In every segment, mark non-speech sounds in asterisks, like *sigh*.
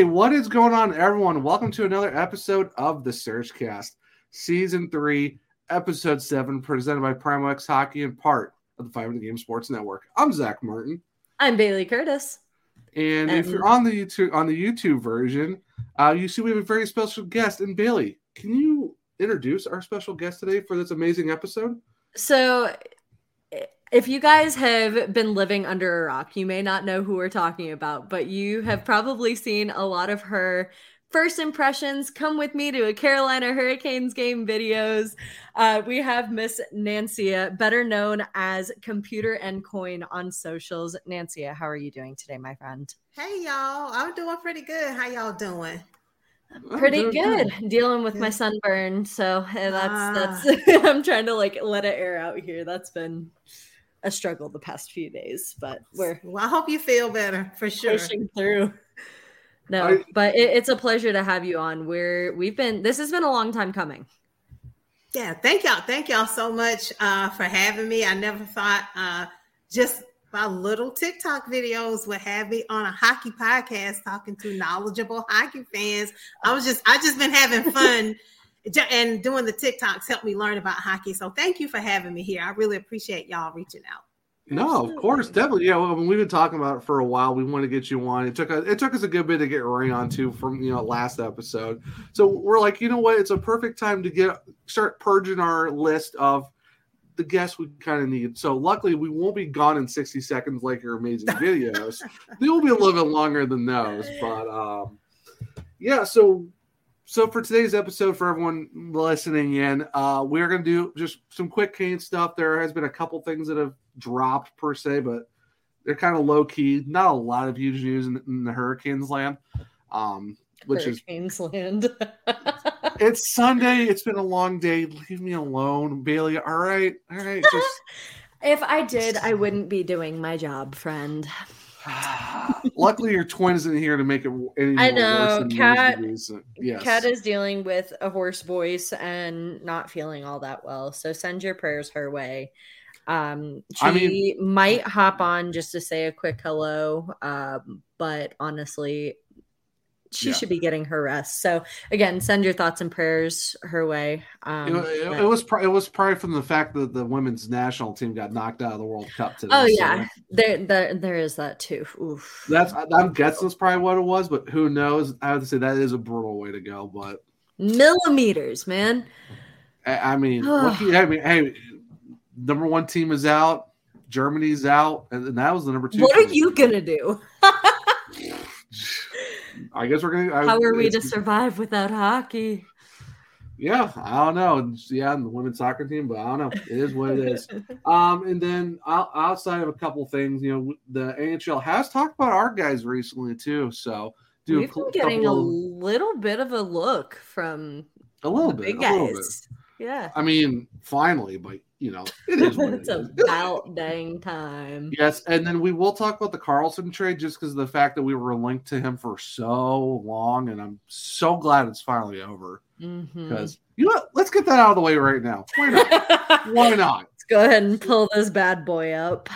Hey, what is going on, everyone? Welcome to another episode of the Surgecast, Season 3, Episode 7, presented by Primo X Hockey and part of the Five Minute Game Sports Network. I'm Zach Martin. I'm Bailey Curtis. And, if you're on the YouTube on the YouTube version, uh, you see we have a very special guest. And Bailey, can you introduce our special guest today for this amazing episode? So, if you guys have been living under a rock, you may not know who we're talking about, but you have probably seen a lot of her first impressions. Come with me to a Carolina Hurricanes game videos. Uh, we have Miss Nancia, better known as Computer and Coin on socials. Nancia, how are you doing today, my friend? Hey y'all, I'm doing pretty good. How y'all doing? Pretty good. good. Dealing with my sunburn, so that's ah. that's. *laughs* I'm trying to like let it air out here. That's been a struggle the past few days, but we're well. I hope you feel better for sure. Pushing through. No, I, but it, it's a pleasure to have you on. We're we've been this has been a long time coming. Yeah, thank y'all. Thank y'all so much uh, for having me. I never thought uh, just my little TikTok videos would have me on a hockey podcast talking to knowledgeable hockey fans. I was just I just been having fun *laughs* and doing the TikToks helped me learn about hockey. So thank you for having me here. I really appreciate y'all reaching out. No, of course, definitely. Yeah, well, we've been talking about it for a while. We want to get you on. It took a, it took us a good bit to get Ray on too from you know last episode. So we're like, you know what? It's a perfect time to get start purging our list of the guests we kind of need. So luckily, we won't be gone in sixty seconds like your amazing *laughs* videos. they will be a little bit longer than those, but um, yeah. So so for today's episode, for everyone listening in, uh, we're going to do just some quick cane stuff. There has been a couple things that have dropped per se, but they're kind of low key. Not a lot of huge news in, in the Hurricanes land, um, which Hurricanes is land. *laughs* it's Sunday. It's been a long day. Leave me alone, Bailey. All right, all right. Just *laughs* if I did, I wouldn't be doing my job, friend. *sighs* Luckily, your twin isn't here to make it any I know. Kat, yes. Kat is dealing with a hoarse voice and not feeling all that well. So send your prayers her way. Um, she I mean, might hop on just to say a quick hello. Um, but honestly, she yeah. should be getting her rest. So again, send your thoughts and prayers her way. Um, it, it, it, was it was probably from the fact that the women's national team got knocked out of the World Cup today. Oh yeah, so. there, there there is that too. Oof. That's I'm guessing that's probably what it was, but who knows? I have to say that is a brutal way to go, but millimeters, man. I, I mean, *sighs* I mean, hey, number one team is out. Germany's out, and that was the number two. What team. are you gonna do? *laughs* I guess we're gonna. How I, are we to survive without hockey? Yeah, I don't know. Yeah, the women's soccer team, but I don't know. It is what it is. um, and then outside of a couple things, you know, the NHL has talked about our guys recently too. So, do we've been getting a little bit of a look from a little bit, big guys. Yeah, I mean, finally, but you know, it *laughs* is what it's about dang time. Yes, and then we will talk about the Karlsson trade just because of the fact that we were linked to him for so long, and I'm so glad it's finally over. Because mm-hmm. you know, what? let's get that out of the way right now. Why not? *laughs* Why not? Let's go ahead and pull this bad boy up.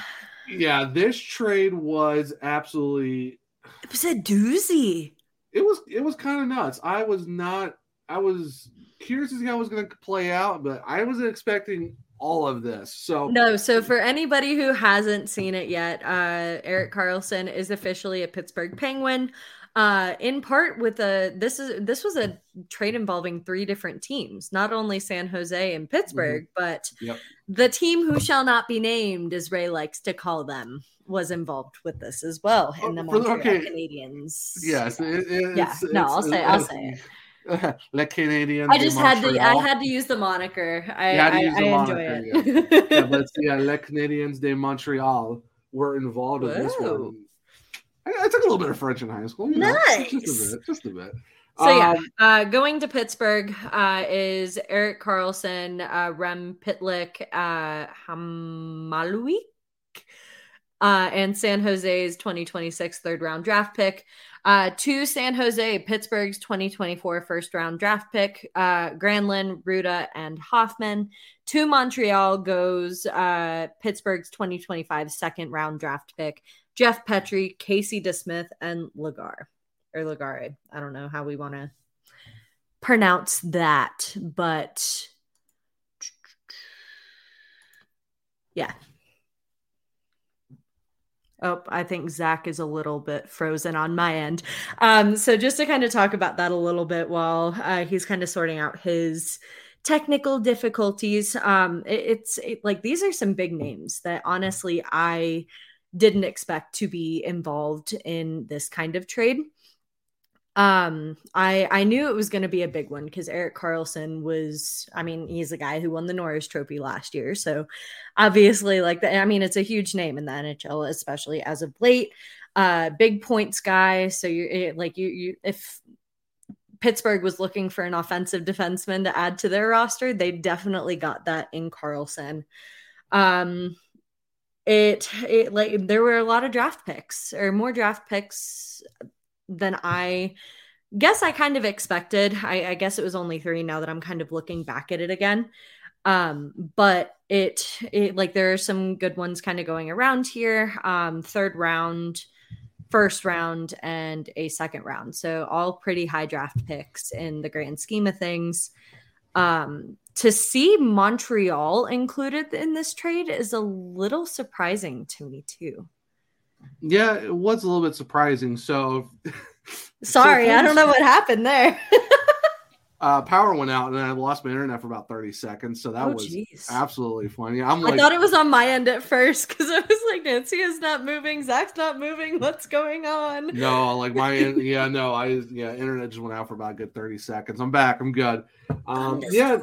Yeah, this trade was absolutely. It was a doozy. It was. It was kind of nuts. I was not. I was curious to see how it was going to play out, but I wasn't expecting all of this. So no. So for anybody who hasn't seen it yet, uh, Erik Karlsson is officially a Pittsburgh Penguin. Uh, in part with a this is this was a trade involving three different teams, not only San Jose and Pittsburgh, mm-hmm. but yep. the team who shall not be named, as Ray likes to call them, was involved with this as well in the oh, Montreal okay. Canadiens. Yes, it, it, yeah. It's, no, it's, I'll say I'll say it. *laughs* Le Canadian. I just had to. I had to use the moniker. I, I, I enjoy it. Yeah. *laughs* yeah, but yeah, Le Canadiens de Montreal were involved in this one. I, I, took a little bit of French in high school. nice, know, just a bit, just a bit. So um, yeah, uh, going to Pittsburgh uh, is Erik Karlsson, uh, Rem Pitlick, uh, Hamaliuk, uh, and San Jose's 2026 third round draft pick. Uh, to San Jose, Pittsburgh's 2024 first round draft pick, uh, Granlund, Rutta, and Hoffman. To Montreal goes uh, Pittsburgh's 2025 second round draft pick, Jeff Petry, Casey DeSmith, and Lagar. or Ligare. I don't know how we want to pronounce that, but yeah. Oh, I think Zach is a little bit frozen on my end. Um, so just to kind of talk about that a little bit while uh, he's kind of sorting out his technical difficulties. Um, it, it's it, like these are some big names that honestly I didn't expect to be involved in this kind of trade. Um, I I knew it was going to be a big one because Erik Karlsson was. I mean, he's a guy who won the Norris Trophy last year, so obviously, like the, I mean, it's a huge name in the NHL, especially as of late. Uh, big points guy. So you're like you you if Pittsburgh was looking for an offensive defenseman to add to their roster, they definitely got that in Karlsson. Um, it it like there were a lot of draft picks or more draft picks than I guess I kind of expected. I, I guess it was only three now that I'm kind of looking back at it again. Um, but it it like there are some good ones kind of going around here. Um, third round first round and a second round. So all pretty high draft picks in the grand scheme of things. Um, to see Montreal included in this trade is a little surprising to me too. Yeah, it was a little bit surprising. So *laughs* sorry, so I don't know what happened there. *laughs* uh, power went out and I lost my internet for about 30 seconds. So that oh, was geez. absolutely funny. I'm like, I thought it was on my end at first because I was like, Nancy is not moving, Zach's not moving. What's going on? No, like my yeah, no, I yeah, internet just went out for about a good 30 seconds. I'm back, I'm good. Um, yeah,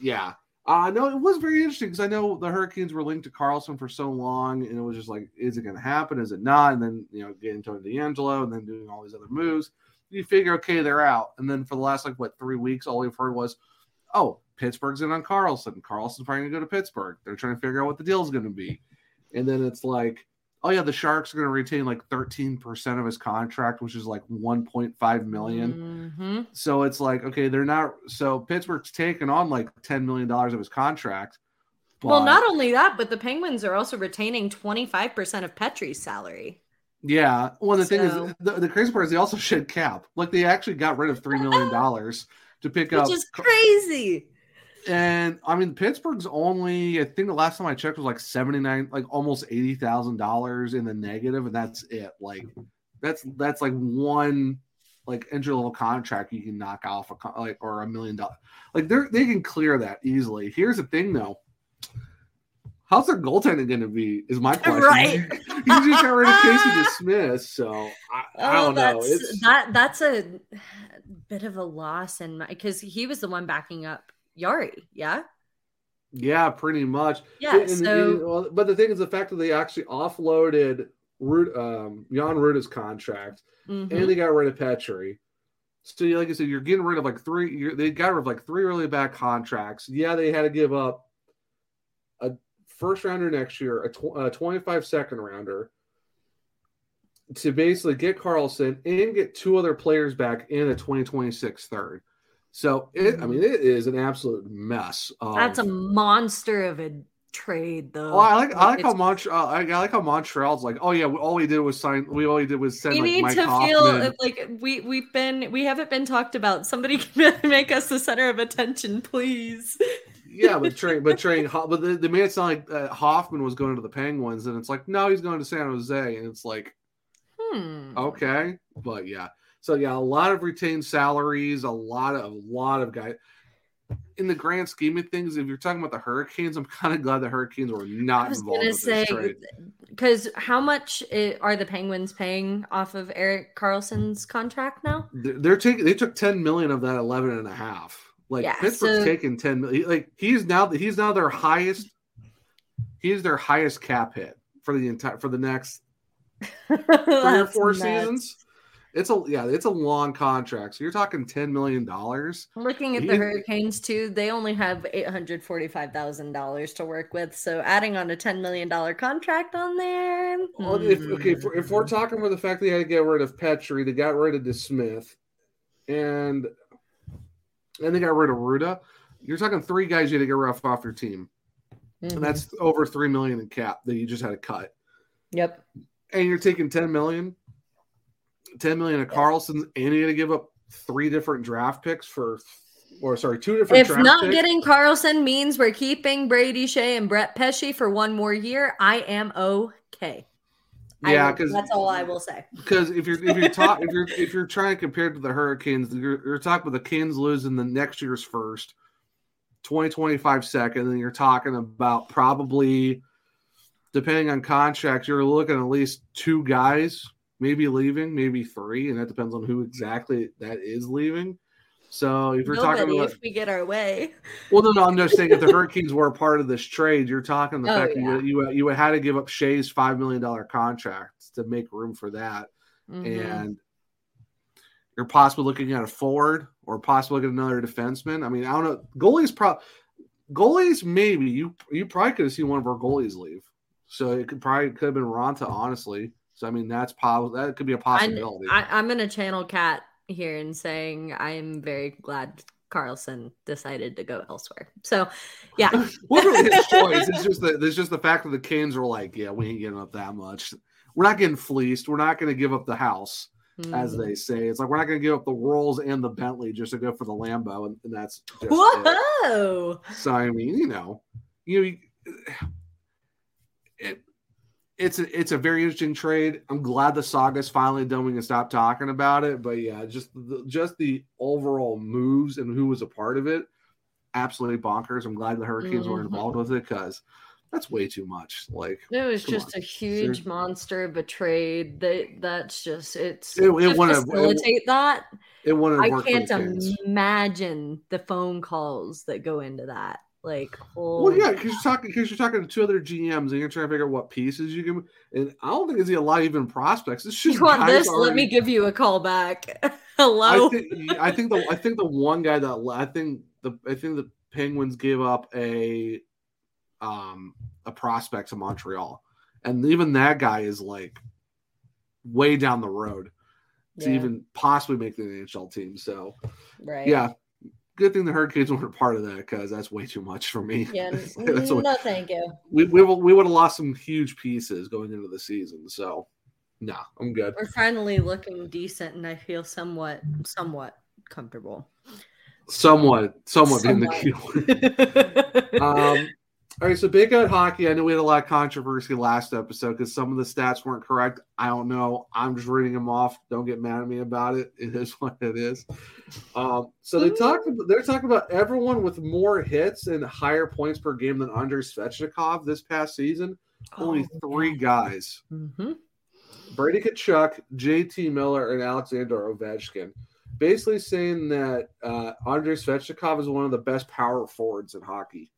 yeah. Uh, no, it was very interesting because I know the Hurricanes were linked to Karlsson for so long, and it was just like, is it going to happen? Is it not? And then you know, getting Tony DeAngelo, and then doing all these other moves you figure, okay, they're out. And then for the last like what three weeks, all we've heard was, oh, Pittsburgh's in on Karlsson. Karlsson's probably gonna go to Pittsburgh. They're trying to figure out what the deal's gonna be. And then it's like, oh yeah, the Sharks are gonna retain like 13% of his contract, which is like 1.5 million. Mm-hmm. So it's like, okay, they're not so Pittsburgh's taking on like 10 million dollars of his contract. But... Well, not only that, but the Penguins are also retaining 25% of Petry's salary. Yeah. Well, the so, thing is, the, the, crazy part is they also shed cap. Like they actually got rid of three million *laughs* dollars to pick which up, which is crazy. And I mean, Pittsburgh's only I think the last time I checked was like seventy nine, like almost eighty thousand dollars in the negative, and that's it. Like that's that's like one like entry level contract you can knock off a like or a million dollars. Like they they can clear that easily. Here's the thing though how's their goaltending going to be? Is my question. Right. *laughs* you just got rid of Casey DeSmith, so I, I oh, don't know. It's... That that's a bit of a loss, and because he was the one backing up Jarry, yeah. Yeah, pretty much. Yeah. And, so, and, well, but the thing is, the fact that they actually offloaded Root, um, Jan Rutta's contract, mm-hmm. and they got rid of Petry. So, like I said, you're getting rid of like three. they got rid of like three really bad contracts. Yeah, they had to give up a first rounder next year, a, tw- a 25 second rounder to basically get Karlsson and get two other players back in a 2026 third. So it, I mean, it is an absolute mess. Of, That's a monster of a trade, though. Well, I like I like how Montreal. I, I, like how Montreal's like, oh yeah, all we did was sign. We all we did was send. We like, need Mike to Hoffman. feel like we we've been we haven't been talked about. Somebody *laughs* can make us the center of attention, please yeah, but *laughs* train, but train, but the, the made it sound like uh, Hoffman was going to the Penguins, and it's like, no, he's going to San Jose, and it's like, hmm. okay, but yeah, so yeah, a lot of retained salaries, a lot of a lot of guys. In the grand scheme of things, if you're talking about the Hurricanes, I'm kind of glad the Hurricanes were not involved in this trade. Because how much are the Penguins paying off of Erik Karlsson's contract now? They're, taking. They took 10 million of that 11 and a half. Like yeah, Pittsburgh's so, taken 10 million. Like he's now he's now their highest he's their highest cap hit for the entire for the next *laughs* three or four nuts. seasons. It's a yeah, it's a long contract. So you're talking ten million dollars. Looking at he, the Hurricanes too, they only have eight hundred forty-five thousand dollars to work with. So adding on a ten million dollar contract on there. Well, if, okay, if, if, we're talking about the fact that they had to get rid of Petry, they got rid of DeSmith, and and they got rid of Rutta. You're talking three guys you had to get rough off your team. Mm-hmm. And that's over three million in cap that you just had to cut. Yep. And you're taking 10 million ten million of Karlsson, and you're gonna give up three different draft picks for, or sorry, two different. If not picks. getting Karlsson means we're keeping Brady Skjei and Brett Pesce for one more year, I am okay. Yeah, because that's all I will say. Because if you're if you're talk, if you're *laughs* if you're trying to compare it to the Hurricanes, you're, you're talking about the Kings losing the next year's first, 2025 second, and you're talking about probably, depending on contracts, you're looking at least two guys maybe leaving, maybe three, and that depends on who exactly that is leaving. So if you're talking about, if we get our way. well, no, no, I'm just saying if the Hurricanes were a part of this trade, you're talking the Oh, fact yeah. that you you you had to give up Skjei's five million dollar contract to make room for that Mhm. and you're possibly looking at a forward or possibly looking at another defenseman. I mean, I don't know. Goalies, pro- goalies, maybe you you probably could have seen one of our goalies leave. So it could probably could have been Raanta, honestly. So I mean, that's possible. That could be a possibility. I, I'm gonna channel Kat here and saying I'm very glad Karlsson decided to go elsewhere. So, yeah, *laughs* Wasn't really his choice. It's just that there's just the fact that the Canes were like, yeah, we ain't getting up that much. We're not getting fleeced. We're not going to give up the house, as Mm. they say. It's like we're not going to give up the Rolls and the Bentley just to go for the Lambo, and, and that's just it. Whoa! So I mean, you know, you it, it's a it's a very interesting trade. I'm glad the saga's finally done. We can stop talking about it. But yeah, just the, just the overall moves and who was a part of it, absolutely bonkers. I'm glad the Hurricanes were Mhm. involved with it because that's way too much. Like It was just on. a huge Ser- monster of a trade. That that's just it's It- it to have- it- facilitate that. it wouldn't I have worked. for the can't imagine the phone calls that go into that. Like, Well, yeah, because you're talking because you're talking to two other GMs and you're trying to figure out what pieces you can. And I don't think it's a lot of even prospects. It's just you want this? Let me give you a call back. *laughs* Hello. I think I think the I think the one guy that I think the I think the Penguins gave up a um a prospect to Montreal, and even that guy is like way down the road to Yeah, even possibly make the NHL team. So right. yeah, good thing the Hurricanes weren't part of that because that's way too much for me. Yeah. *laughs* That's what- no, thank you. we we, we would have lost some huge pieces going into the season. So no, I'm good. We're finally looking decent, and I feel somewhat, somewhat comfortable. Somewhat, somewhat, being the key. *laughs* um, all right, so big out hockey. I know we had a lot of controversy last episode because some of the stats weren't correct. I don't know. I'm just reading them off. Don't get mad at me about it. *laughs* It is what it is. Um, so they talked. About, they're talking about everyone with more hits and higher points per game than Andrei Svechnikov this past season. Only three guys: hmm Brady Tkachuk, JT Miller, and Alexander Ovechkin. Basically saying that uh, Andrei Svechnikov is one of the best power forwards in hockey.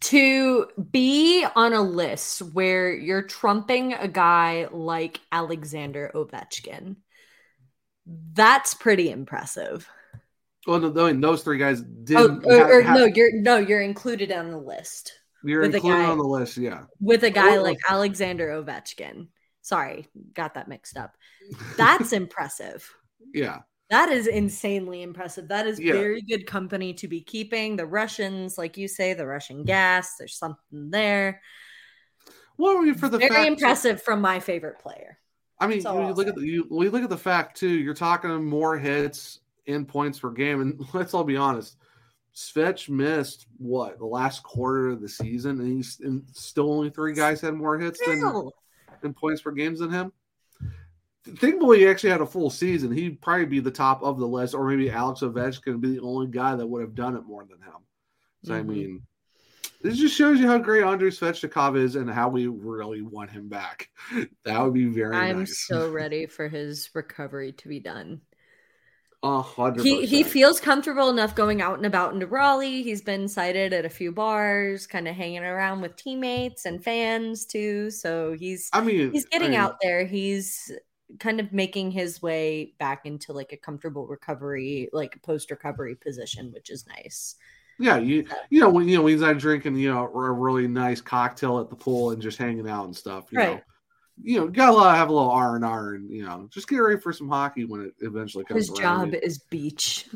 To be on a list where you're trumping a guy like Alexander Ovechkin, that's pretty impressive. Well, no, I mean, those three guys Oh, didn't. or, or no, you're no, you're included on the list you're included guy- on the list. Yeah, with a guy Oh. like Alexander Ovechkin. Sorry, got that mixed up. That's *laughs* impressive. yeah, That is insanely impressive. That is Yeah. very good company to be keeping. The Russians, like you say, the Russian mm-hmm. gas, there's something there. well, I mean, for the very impressive from my favorite player. I mean, you look at the, you, we look at the fact too. You're talking more hits and points per game, and *laughs* let's all be honest. Svetch missed what the last quarter of the season, and he's and still only three guys had more hits than Still, in points per games than him. Think he actually had a full season. He'd probably be the top of the list, or maybe Alex Ovechkin be the only guy that would have done it more than him. So I Mhm. mean, this just shows you how great Andrei Svechnikov is and how we really want him back. *laughs* That would be very I'm nice. so ready for his recovery to be done. A hundred He he feels comfortable enough going out and about into Raleigh. He's been cited at a few bars, kind of hanging around with teammates and fans too. So he's I mean, he's I getting mean, out there. He's kind of making his way back into like a comfortable recovery, like post recovery position, which is nice. Yeah, you you know when you know when he's not drinking, you know, a really nice cocktail at the pool and just hanging out and stuff. You know, Right. you know, gotta have a little R and R, and you know, just get ready for some hockey when it eventually comes. His around. job is beach.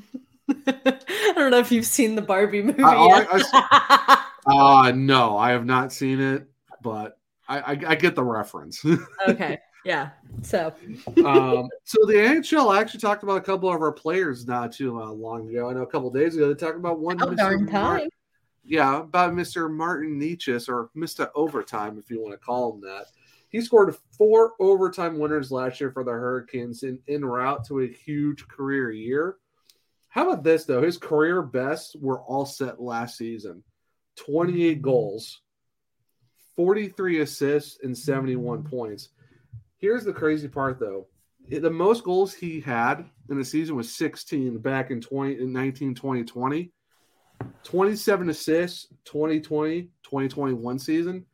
*laughs* I don't know if you've seen the Barbie movie. I- yet. *laughs* Uh no, I have not seen it, but I I, I get the reference. *laughs* okay. Yeah. So, um, so the NHL actually talked about a couple of our players not too uh, long ago. I know a couple days ago they talked about one. oh, darn time. yeah, about Mr. Martin Necas or Mr. Overtime, if you want to call him that. He scored four overtime winners last year for the Hurricanes in, in route to a huge career year. How about this, though? His career best were all set last season 28 goals, 43 assists, and 71 points. Here's the crazy part, though. The most goals he had in the season was 16 back in 20 in 19 2020. 27 assists 2020 2021 season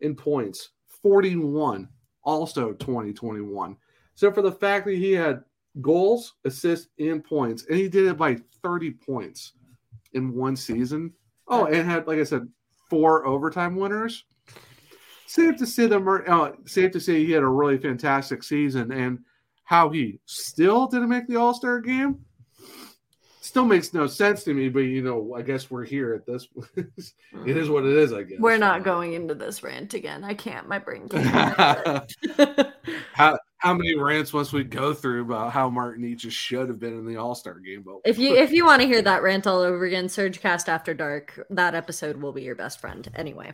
in points 41 also 2021 so for the fact that he had goals assists and points and he did it by 30 points in one season oh and had like i said four overtime winners safe to say that uh, safe to say he had a really fantastic season and how he still didn't make the all-star game still makes no sense to me but you know i guess we're here at this *laughs* it is what it is i guess We're not going into this rant again. I can't. My brain can't. *laughs* *laughs* how how many rants must we go through about how martin Necas should have been in the all-star game but if you if you want to hear that rant all over again, Surgecast After Dark, that episode will be your best friend. Anyway.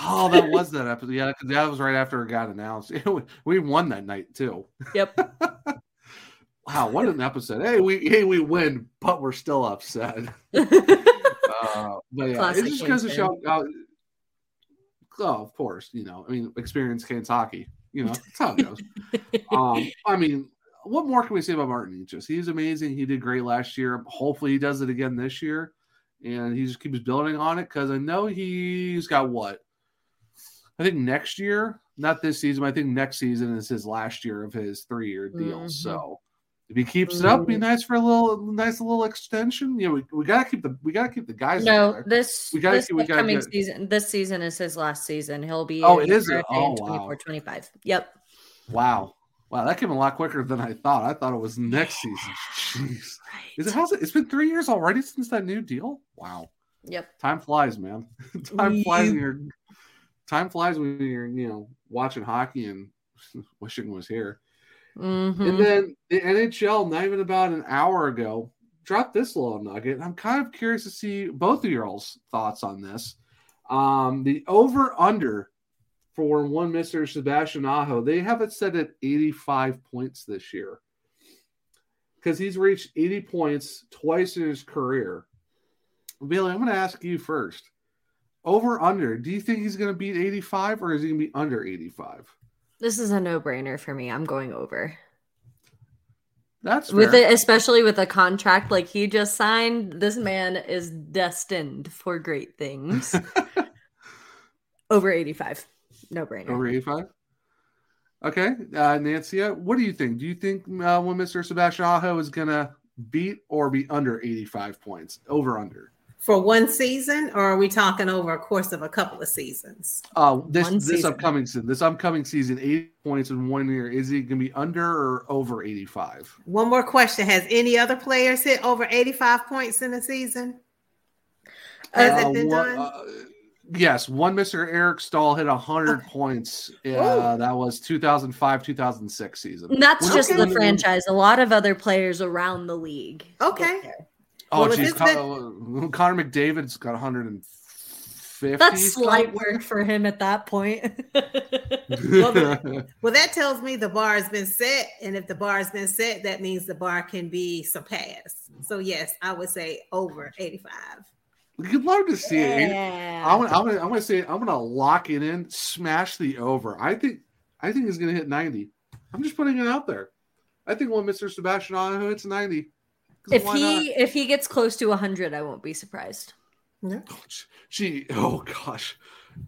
oh that was that episode yeah 'cause that was right after it got announced *laughs* we won that night too Yep. *laughs* wow what an episode hey we hey we win but we're still upset *laughs* uh, but yeah, Classic it just because of show how. Oh, of course, you know. I mean, experience hockey. You know, that's how it goes. *laughs* um, I mean, what more can we say about Martin Necas? He's amazing. He did great last year. Hopefully, he does it again this year, and he just keeps building on it because I know he's got what. I think next year, not this season. But I think next season is his last year of his three-year deal. Mhm. So if he keeps it up, be mm-hmm. nice for a little, nice little extension. You know, we, we gotta keep the we gotta keep the guys. no, this We gotta- this we gotta get- season this season is his last season. He'll be Oh, it is? RFA Oh, 24, wow. 25. Yep. Wow, wow, that came a lot quicker than I thought. I thought it was next season. *laughs* Jeez. Is it how's it? It's been three years already since that new deal. Wow, Yep. time flies, man. *laughs* time flies when you're time flies when you're you know watching hockey and *laughs* wishing it was here. Mhm. And then the NHL, not even about an hour ago, dropped this little nugget. I'm kind of curious to see both of y'all's thoughts on this. Um, the over under for one Mr. Sebastian Aho, they have it set at 85 points this year because he's reached 80 points twice in his career. Billy, I'm going to ask you first. Over under, do you think he's going to beat 85 or is he going to be under 85? This is a no-brainer for me. I'm going over. That's With it, especially with a contract like he just signed, this man is destined for great things. *laughs* Over 85. No brainer. Over 85? Okay. Uh, Nancia, what do you think? Do you think uh, when Mr. Sebastian Aho is going to beat or be under 85 points? Over under? For one season, or are we talking over a course of a couple of seasons? Uh, this One this season. upcoming season, this upcoming season, 80 points in one year. Is he going to be under or over 85? One more question. Has any other players hit over 85 points in a season? Has Uh, it been one- done? uh, yes, one Mr. Eric Staal hit 100 points. Uh, that was 2005 2006 season. And That's When- just the franchise. A lot of other players around the league. Okay. Get there. Oh, Well, if geez. it's Con- *laughs* Connor McDavid's got 150. That's slight work for him at that point. *laughs* Well, Well, that tells me the bar has been set. And if the bar has been set, that means the bar can be surpassed. So, yes, I would say over 85. You'd love to see it. I'm gonna, I'm gonna, I'm gonna say, I'm gonna lock it in, smash the over. I think, I think he's gonna hit 90. I'm just putting it out there. I think when Mr. Sebastian Aho hits 90, 'cause if why he if he gets close to 100, I won't be surprised. not? Oh, gee, oh gosh,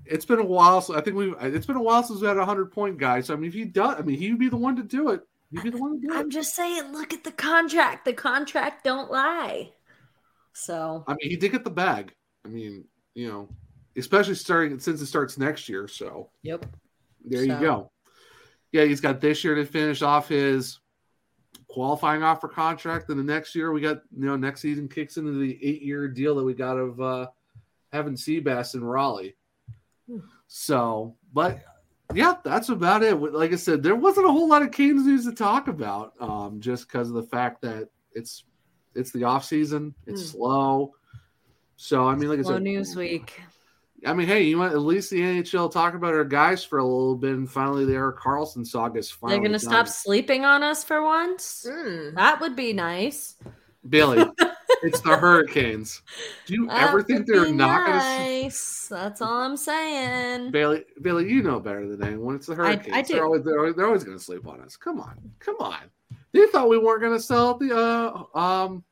it's been a while. So I think we, it's been a while since we had a hundred point guy. So I mean, if he does, I mean, he'd be the one to do it. He'd be the one to do it. I'm just saying, look at the contract. The contract don't lie. So I mean, he did get the bag. I mean, you know, especially starting since it starts next year. So yep. there you go. Yeah, he's got this year to finish off his qualifying offer contract. Then the next year, we got you know next season kicks into the eight year deal that we got of uh, having Seabass in Raleigh. So, but yeah, that's about it. Like I said, there wasn't a whole lot of Canes news to talk about, um, just because of the fact that it's it's the off season, it's mm. slow. So I mean, like slow I said, news week. I mean, hey, you want at least the NHL talk about our guys for a little bit, and finally the Erik Karlsson saga is finally. They're going to stop sleeping on us for once. Mm. That would be nice. Billy, *laughs* it's the Hurricanes. Do you that ever think they're not nice. going to? That's all I'm saying. Bailey, Bailey, you know better than anyone. It's the Hurricanes. I, I do. They're always, they're, they're always going to sleep on us. Come on, come on. They thought we weren't going to sell the uh um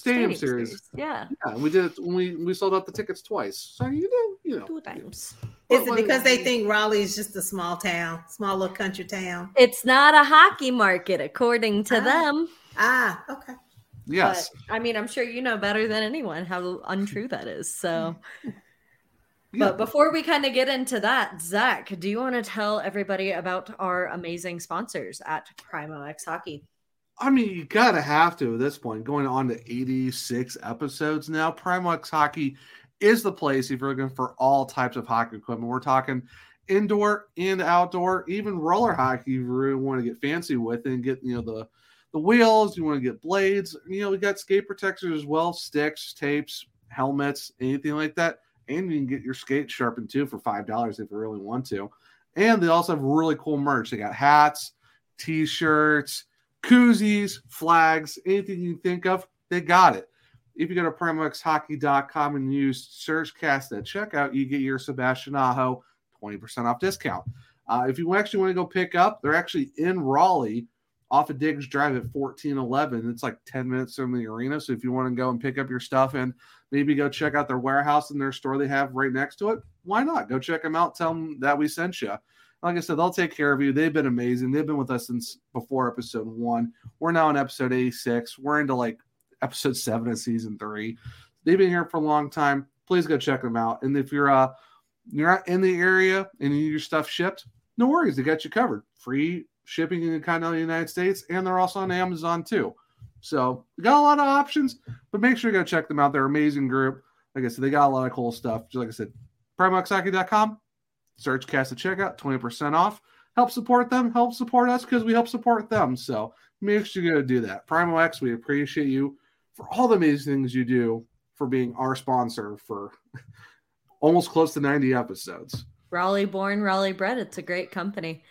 Stadium, Stadium series. series. Yeah. Yeah, we did it when we we sold out the tickets twice. So you know, you know, two times. Is it because they think Raleigh is just a small town, small little country town? It's not a hockey market, according to ah. them. Ah, okay. Yes. But, I mean, I'm sure you know better than anyone how untrue that is. So. *laughs* Yeah. But before we kind of get into that, Zach, do you want to tell everybody about our amazing sponsors at Primo X Hockey? I mean, you gotta have to at this point. Going on to 86 episodes now, Primo X Hockey is the place if you're looking for all types of hockey equipment. We're talking indoor and outdoor, even roller hockey. If you really want to get fancy with it and get you know the the wheels, you want to get blades. You know, we got skate protectors as well, sticks, tapes, helmets, anything like that. And you can get your skate sharpened too for five dollars if you really want to. And they also have really cool merch. They got hats, t-shirts koozies, flags, anything you think of, they got it. If you go to PrimoXHockey.com and use SurgeCast at checkout, you get your Sebastian Aho 20% off discount. Uh, if you actually want to go pick up, they're actually in Raleigh off of Diggs Drive at 1411. It's like 10 minutes from the arena. So if you want to go and pick up your stuff and maybe go check out their warehouse and their store they have right next to it, why not? Go check them out. Tell them that we sent you like I said, they'll take care of you. They've been amazing. They've been with us since before episode one. We're now in episode 86. We're into like episode seven of season three. They've been here for a long time. Please go check them out. And if you're uh you're not in the area and you need your stuff shipped, no worries. They got you covered. Free shipping in the continental United States, and they're also on Amazon too. So got a lot of options, but make sure you go check them out. They're an amazing group. Like I said, they got a lot of cool stuff. Just like I said, PrimoXHockey.com SurgeCast at checkout, 20% off. Help support them, help support us because we help support them. So make sure you go do that. Primo X, we appreciate you for all the amazing things you do for being our sponsor for *laughs* almost close to 90 episodes. Raleigh born, Raleigh bred. It's a great company.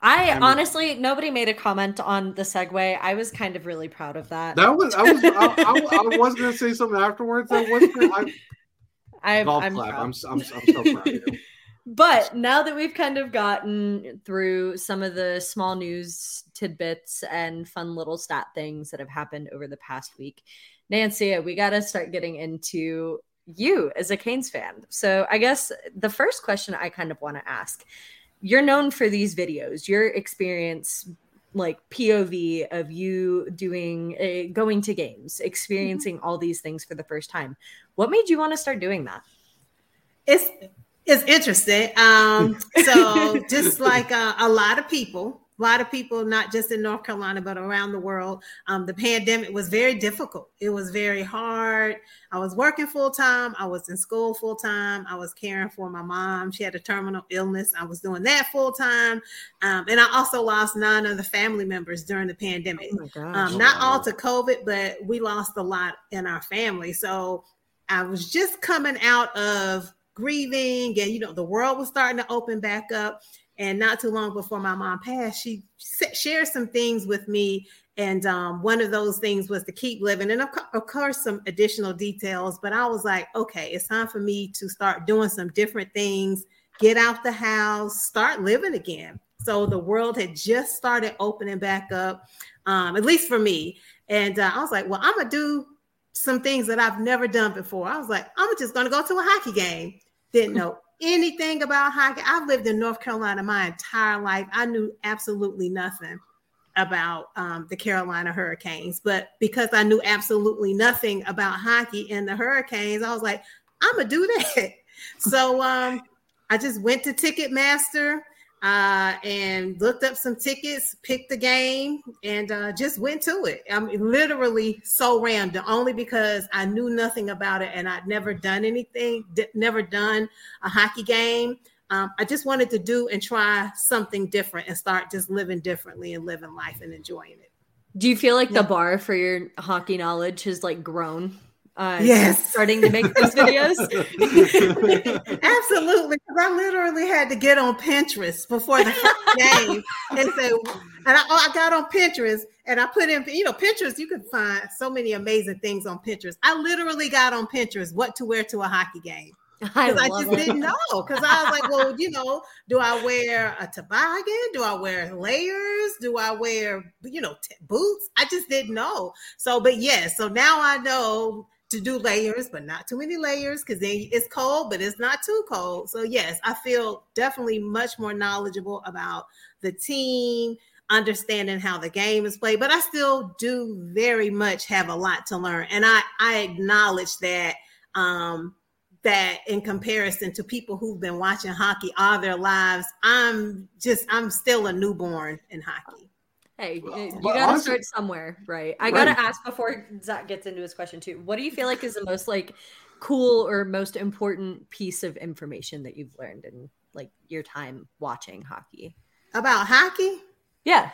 I, I mean, honestly, nobody made a comment on the segue. I was kind of really proud of that. That was I was I, I, I *laughs* was going to say something afterwards. That was I, *laughs* I'm, I'm, I'm, I'm, so proud of you. But now that we've kind of gotten through some of the small news tidbits and fun little stat things that have happened over the past week, Nancy, we got to start getting into you as a Canes fan. So I guess the first question I kind of want to ask you're known for these videos, your experience like POV of you doing uh, going to games, experiencing mm-hmm. all these things for the first time. What made you want to start doing that? It's it's interesting. Um, *laughs* so just like uh, a lot of people, a lot of people, not just in North Carolina, but around the world, um, the pandemic was very difficult. It was very hard. I was working full time. I was in school full time. I was caring for my mom. She had a terminal illness. I was doing that full time. Um, and I also lost nine other family members during the pandemic. Oh um, not all to COVID, but we lost a lot in our family. So I was just coming out of grieving and you know the world was starting to open back up. And not too long before my mom passed she shared some things with me. And um, one of those things was to keep living. And of, co- of course some additional details but i was like okay it's time for me to start doing some different things get out the house start living again. So the world had just started opening back up um, at least for me. And uh, i was like well i'm gonna do some things that I've never done before. I was like, I'm just to go to a hockey game didn't know anything about hockey. I've lived in North Carolina my entire life. I knew absolutely nothing about um, the Carolina Hurricanes, but because I knew absolutely nothing about hockey and the Hurricanes, I was like, I'm gonna do that. *laughs* so um, I just went to Ticketmaster uh, and looked up some tickets, picked the game, and uh, just went to it. I'm literally so random, only because I knew nothing about it and I'd never done anything, d- never done a hockey game. um, I just wanted to do and try something different and start just living differently and living life and enjoying it. Do you feel like yeah. the bar for your hockey knowledge has like grown? Uh, yes, starting to make those videos. *laughs* Absolutely, because I literally had to get on Pinterest before the *laughs* *laughs* game and say, and I, oh, I got on Pinterest and I put in, you know, Pinterest. You can find so many amazing things on Pinterest. I literally got on Pinterest what to wear to a hockey game. Because I, I, just it. didn't know. Because I was like, well, you know, do I wear a toboggan? Do I wear layers? Do I wear, you know, t- boots? I just didn't know. So, but yes, so now I know to do layers, but not too many layers because then it's cold, but it's not too cold. So, yes, I feel definitely much more knowledgeable about the team, understanding how the game is played, but I still do very much have a lot to learn. And I, I acknowledge that. Um, that in comparison to people who've been watching hockey all their lives, I'm just I'm still a newborn in hockey. Hey, well, you got to start somewhere, right? I got to ask before Zach gets into his question too. What do you feel like is the most like cool or most important piece of information that you've learned in like your time watching hockey? About hockey? Yeah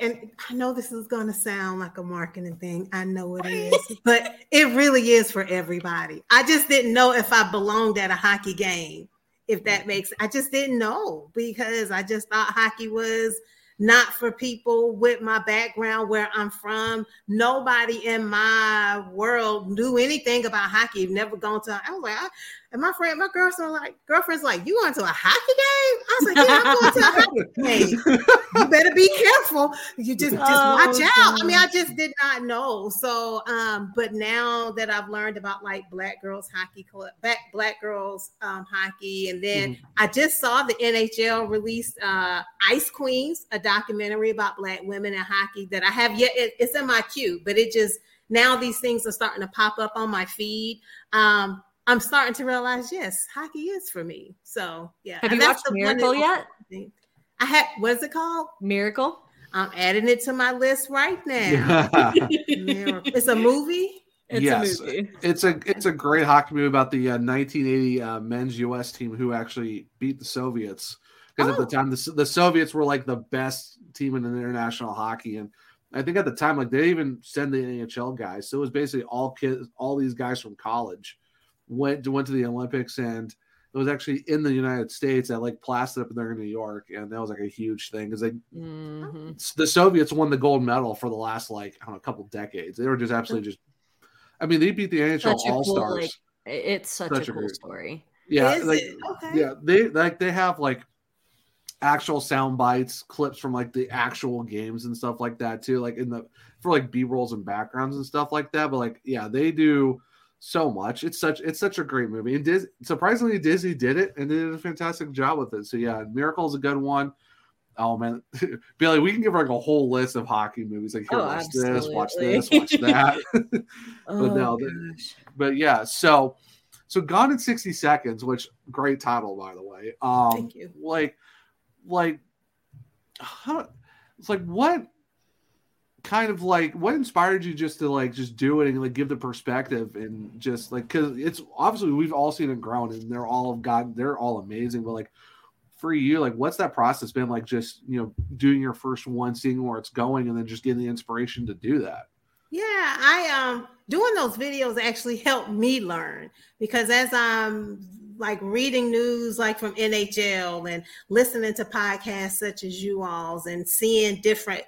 and I know this is going to sound like a marketing thing. I know it is, *laughs* but it really is for everybody. I just didn't know if I belonged at a hockey game, if that mm-hmm. makes. I just didn't know because I just thought hockey was not for people with my background where I'm from. Nobody in my world knew anything about hockey. Never gone to. I was like, I, and my friend, my girlfriend, like girlfriend's like, you going to a hockey game? I was like, yeah, I'm going to a hockey *laughs* game. You better be careful. You just just oh, watch gosh. out. I mean, I just did not know. So, um, but now that I've learned about like Black Girls Hockey Club, Black Black Girls um, Hockey, and then mm-hmm. I just saw the NHL released uh, Ice Queens, a documentary about Black women in hockey that I have yet. It, it's in my queue, but it just now these things are starting to pop up on my feed. Um, I'm starting to realize, yes, hockey is for me. So yeah. Have you watched Miracle yet? I had what's it called? Miracle. I'm adding it to my list right now. *laughs* it's a movie. It's yes, a movie. it's a it's a great hockey movie about the uh, 1980 uh, men's U.S. team who actually beat the Soviets. Because oh. at the oh. time, the, the Soviets were like the best team in international hockey, and I think at the time, like they even send the NHL guys. So it was basically all kids, all these guys from college went went to the Olympics and it was actually in the United States at like Placid up there in New York, and that was like a huge thing because they mm-hmm. the Soviets won the gold medal for the last like I don't know a couple decades. They were just absolutely just. I mean, they beat the NHL All Stars. Cool, like, it's such, such a, a, cool story. Yeah, Is like okay. yeah, they like they have like actual sound bites, clips from like the actual games and stuff like that too, like in the for like B rolls and backgrounds and stuff like that. But like, yeah, they do so much. It's such it's such a great movie, and Dis- surprisingly, Disney did it and did a fantastic job with it. So yeah, Miracle is a good one. Oh man, *laughs* Billy, we can give like a whole list of hockey movies. Like here, oh, watch absolutely. this, watch this, *laughs* watch that. *laughs* but oh, no, gosh. but yeah, so so Gone in sixty seconds, which great title by the way. Um, Thank you. Like, like, how, *sighs* it's like what kind of like what inspired you just to like just do it and like give the perspective and just like because it's obviously we've all seen it grown and they're all got they're all amazing but like for you like what's that process been like just you know doing your first one seeing where it's going and then just getting the inspiration to do that? Yeah i um doing those videos actually helped me learn because as i'm like reading news like from nhl and listening to podcasts such as you all's and seeing different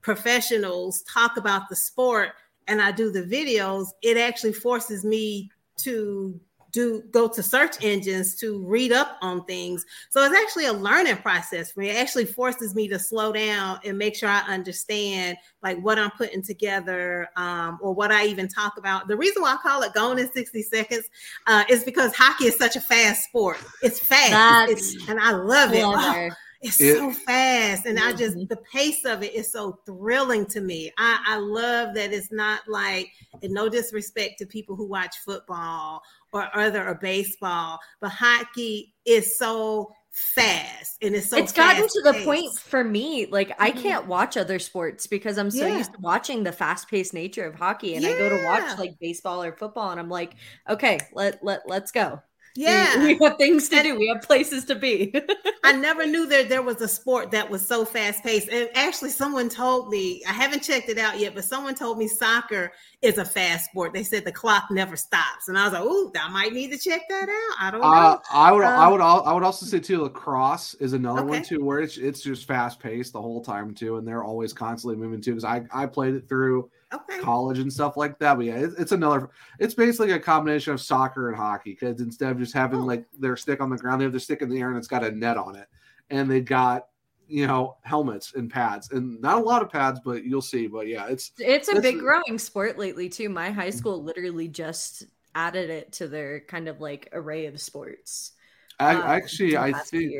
professionals talk about the sport and I do the videos, it actually forces me to do go to search engines to read up on things. So it's actually a learning process for me. It actually forces me to slow down and make sure I understand like what I'm putting together um, or what I even talk about. The reason why I call it going in 60 seconds uh, is because hockey is such a fast sport. It's fast. It's, and I love it. It's it, so fast and i just the pace of it is so thrilling to me I, I love that it's not like and no disrespect to people who watch football or other or baseball but hockey is so fast and it's so it's gotten to the point for me like i mm-hmm. can't watch other sports because i'm so yeah. used to watching the fast-paced nature of hockey and yeah. i go to watch like baseball or football and i'm like okay let let let's go Yeah. We, we have things to and do. We have places to be. *laughs* I never knew that there was a sport that was so fast paced. And actually, someone told me, I haven't checked it out yet, but someone told me soccer is a fast sport. They said the clock never stops. And I was like, oh, I might need to check that out. I don't uh, know. Uh, I would, um, I would, I would also say too, lacrosse is another okay. one too, where it's, it's just fast paced the whole time too. And they're always constantly moving too. Cause I, I played it through okay. college and stuff like that. But yeah, it, it's another. It's basically a combination of soccer and hockey because instead of just having oh. like their stick on the ground, they have their stick in the air and it's got a net on it, and they got you know helmets and pads and not a lot of pads but you'll see but yeah it's it's a big growing sport lately too my high school literally just added it to their kind of like array of sports I, um, actually, I think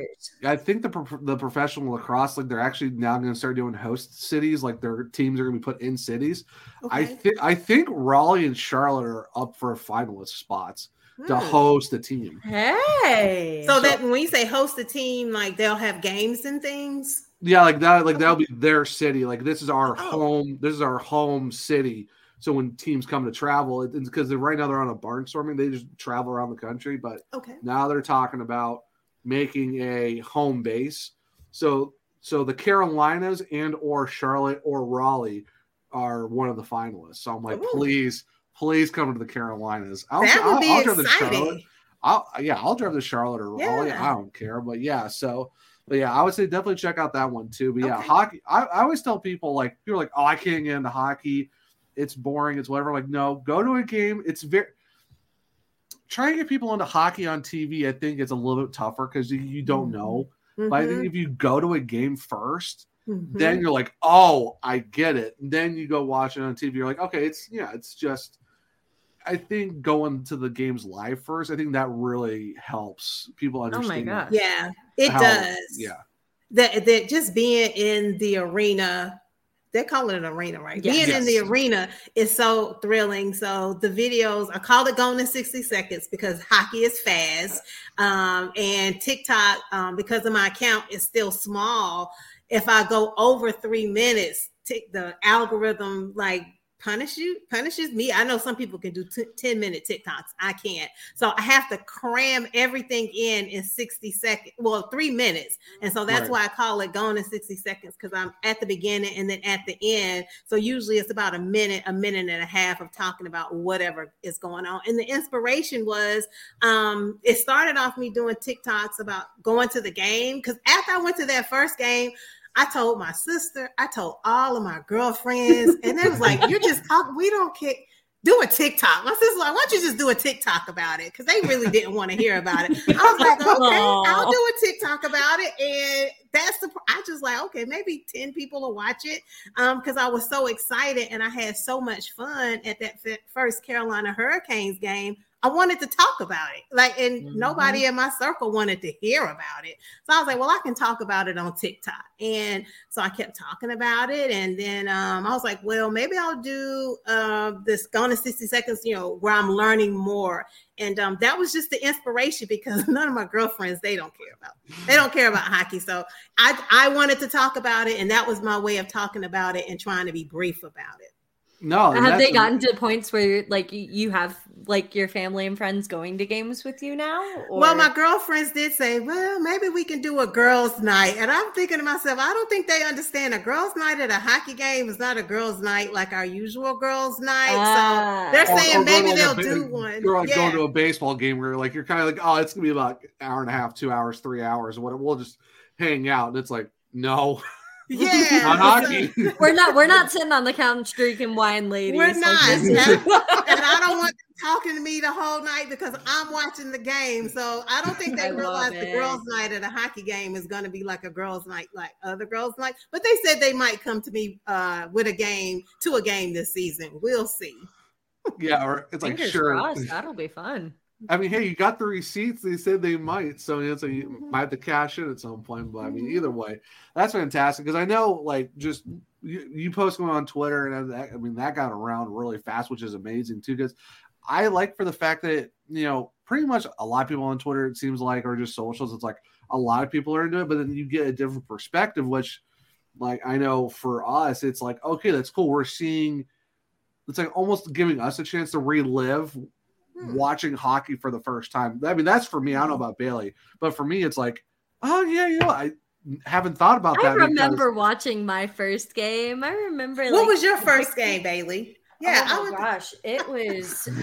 I think the the professional lacrosse league they're actually now going to start doing host cities, like their teams are going to be put in cities. Okay. I think I think Raleigh and Charlotte are up for finalist spots hmm. to host the team. Hey, so, so that when we say host a team, like they'll have games and things. Yeah, like that, like that'll be their city. Like this is our oh. home. This is our home city so when teams come to travel, it's because right now they're on a barnstorming, they just travel around the country. But okay. now they're talking about making a home base. So so the Carolinas and or Charlotte or Raleigh are one of the finalists. So I'm like, Ooh. please, please come to the Carolinas. I'll, that would I'll, be I'll exciting. Charlotte. I'll, yeah, I'll drive to Charlotte or Raleigh. I don't care. But yeah, so but yeah, I would say definitely check out that one too. But yeah, okay. hockey. I, I always tell people like people are like, oh, I can't get into hockey it's boring, it's whatever. I'm like, no, go to a game. It's very trying to get people into hockey on TV. I think it's a little bit tougher because you, you, don't know. Mm-hmm. But I think mm-hmm. if you go to a game 1st mm-hmm. then you're like, oh, I get it. And then you go watch it on TV. You're like, okay, it's yeah, it's just. I think going to the games live first, I think that really helps people understand. Oh my god! Yeah, it how, does. Yeah, that that just being in the arena they're calling it an arena, right? Yes. Being yes. in the arena is so thrilling. So the videos, I call it going in 60 seconds because hockey is fast. Um, and TikTok, um, because of my account is still small. If I go over three minutes, the algorithm like punish you punishes me. I know some people can do t- 10 minute tiktoks. I can't. So i have to cram everything in in 60 seconds well three minutes. And so that's right. why i call it going in 60 seconds because i'm at the beginning and then at the end. So usually it's about a minute a minute and a half of talking about whatever is going on. And the inspiration was um it started off me doing tiktoks about going to the game because after i went to that first game I told my sister, I told all of my girlfriends, and they was like, "You're just talking. We don't care." Do a TikTok. My sister like, why don't you just do a TikTok about it? Because they really didn't want to hear about it. I was like, *laughs* okay, I'll do a TikTok about it. And that's the I just like, okay, maybe 10 people will watch it. Um, because I was so excited and I had so much fun at that first Carolina Hurricanes game. I wanted to talk about it. Like, and mm-hmm. nobody in my circle wanted to hear about it. So I was like, well, I can talk about it on TikTok. And so I kept talking about it. And then um, I was like, well, maybe I'll do uh, this gone in 60 seconds, you know, where I'm learning more. And um, that was just the inspiration because *laughs* none of my girlfriends, they don't care about, they don't care about hockey. So I, I wanted to talk about it. And that was my way of talking about it and trying to be brief about it. No, have they gotten to points where like you have like your family and friends going to games with you now? Or? Well, my girlfriends did say, "Well, maybe we can do a girls' night," and I'm thinking to myself, I don't think they understand a girls' night at a hockey game is not a girls' night like our usual girls' night. Ah. So they're saying or, or maybe they'll a, do one. You're like yeah. going to a baseball game where like you're kind of like, oh, it's gonna be about an hour and a half, two hours, three hours, or whatever. We'll just hang out, and it's like, no. *laughs* Yeah, on hockey. We're not. We're not sitting on the couch drinking wine, ladies. We're not. and, *laughs* and I don't want them talking to me the whole night because I'm watching the game. So I don't think they realize the girls' night at a hockey game is going to be like a girls' night, like other girls' night. But they said they might come to me uh, with a game to a game this season. We'll see. Yeah, or it's Fingers like sure crossed, that'll be fun. I mean, hey, you got the receipts. They said they might, so you, know, so you mm-hmm. might have to cash in at some point. But I mean, either mm-hmm. way, that's fantastic because I know, like, just you, you post going on Twitter, and that, I mean, that got around really fast, which is amazing too. Because I like for the fact that you know, pretty much a lot of people on Twitter, it seems like, are just socials. It's like a lot of people are into it, but then you get a different perspective, which, like, I know for us, it's like, okay, that's cool. We're seeing. It's like almost giving us a chance to relive hmm. watching hockey for the first time. I mean, that's for me. I don't know about Bailey, but for me, it's like, oh yeah, you know, I haven't thought about that. I remember because... watching my first game. I remember. What like, was your first game, Bailey? Yeah. Oh my gosh, it was. *laughs*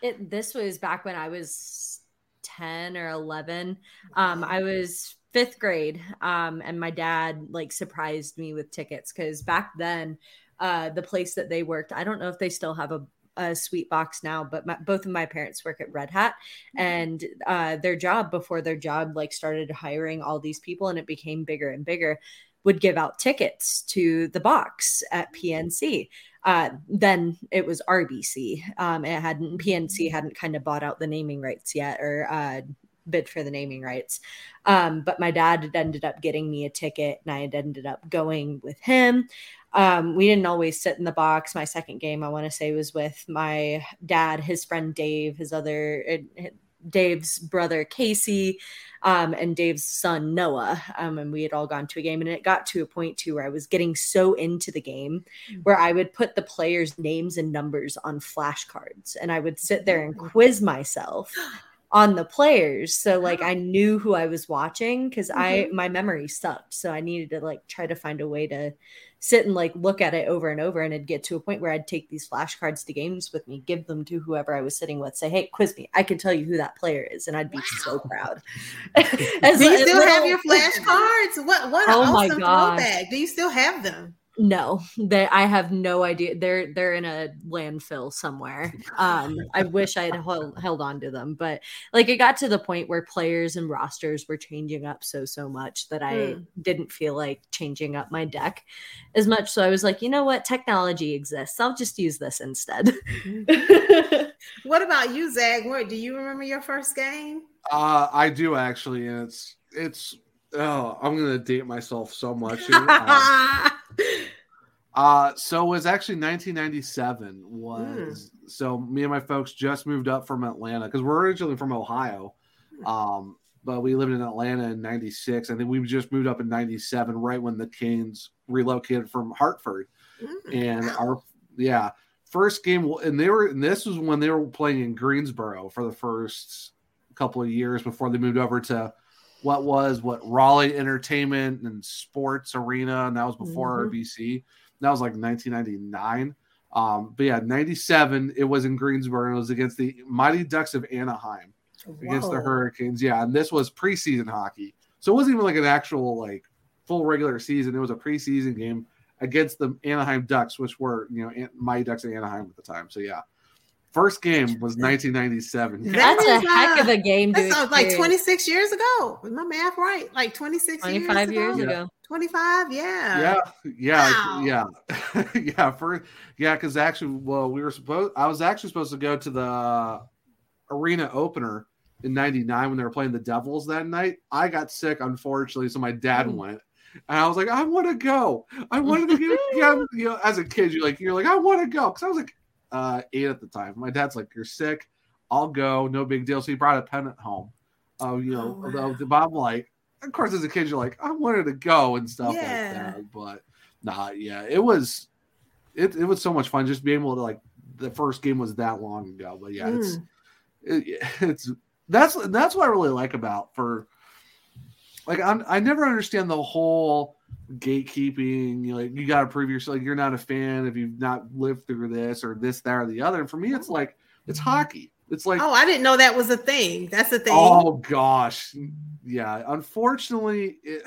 It. This was back when I was ten or eleven. Um, I was fifth grade. Um, and my dad like surprised me with tickets because back then, uh, the place that they worked, I don't know if they still have a a sweet box now, but my, both of my parents work at Red Hat, mm-hmm. and uh, their job before their job like started hiring all these people, and it became bigger and bigger. Would give out tickets to the box at PNC. Uh, then it was RBC. Um, it hadn't PNC mm-hmm. hadn't kind of bought out the naming rights yet, or uh, bid for the naming rights. Um, but my dad had ended up getting me a ticket, and I had ended up going with him. Um, we didn't always sit in the box. My second game, I want to say, was with my dad, his friend Dave, his other Dave's brother Casey, um, and Dave's son Noah. Um, and we had all gone to a game, and it got to a point too where I was getting so into the game mm-hmm. where I would put the players' names and numbers on flashcards, and I would sit there and oh. quiz myself *gasps* *gasps* on the players so like i knew who i was watching because mm-hmm. i my memory sucked so i needed to like try to find a way to sit and like look at it over and over and it'd get to a point where i'd take these flashcards to games with me give them to whoever i was sitting with say hey quiz me. I can tell you who that player is and i'd be wow. so proud. *laughs* *laughs* Do you still have your flashcards? What what oh awesome throwback. do you still have them no, they I have no idea. They're they're in a landfill somewhere. *laughs* Um, I wish I had held, held on to them, but like it got to the point where players and rosters were changing up so so much that I mm. didn't feel like changing up my deck as much. So I was like, you know what, technology exists. I'll just use this instead. *laughs* what about you, Zach? What do you remember your first game? Uh, I do actually, and it's it's oh, I'm gonna date myself so much. *laughs* Uh, so it was actually 1997 was mm. so me and my folks just moved up from Atlanta because we're originally from Ohio. Hmm. Um, but we lived in Atlanta in 96. I think we just moved up in 97, right when the Canes relocated from Hartford. Mm. And our, yeah, first game, and they were, and this was when they were playing in Greensboro for the first couple of years before they moved over to what was what Raleigh Entertainment and Sports Arena, and that was before mm-hmm. RBC. That was like 1999. Um, but yeah, 97, it was in Greensboro. It was against the Mighty Ducks of Anaheim Whoa. against the Hurricanes. Yeah, and this was preseason hockey. So it wasn't even like an actual like full regular season. It was a preseason game against the Anaheim Ducks, which were, you know, Mighty Ducks of Anaheim at the time. So yeah. First game was 1997. That's a heck of a game. That sounds like 26 years ago. Was my math right? Like 26 25 years, years ago. ago. 25 yeah yeah yeah wow. yeah *laughs* yeah for yeah because actually well we were supposed i was actually supposed to go to the arena opener in 99 when they were playing the devils that night i got sick unfortunately so my dad mm. went and i was like i want to go i wanted to get *laughs* yeah, you know as a kid you're like you're like i want to go because i was like uh eight at the time my dad's like you're sick i'll go no big deal so he brought a pennant home uh, you know oh, wow. the, the, i'm like of course, as a kid, you're like, I wanted to go and stuff yeah. like that. But nah, yeah, it was it, it was so much fun just being able to like the first game was that long ago. But yeah, mm. it's it, it's that's that's what I really like about for like I'm, I never understand the whole gatekeeping. You know, like you got to prove yourself. Like you're not a fan if you've not lived through this or this, that, or the other. And for me, it's like it's mm-hmm. hockey. It's like oh, I didn't know that was a thing. That's a thing. Oh gosh, yeah. Unfortunately, it,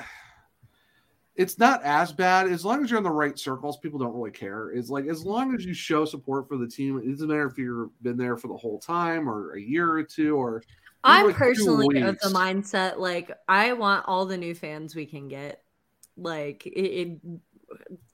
it's not as bad as long as you're in the right circles. People don't really care. It's like as long as you show support for the team. It doesn't matter if you've been there for the whole time or a year or two or. I'm like personally of the mindset like I want all the new fans we can get. Like it, it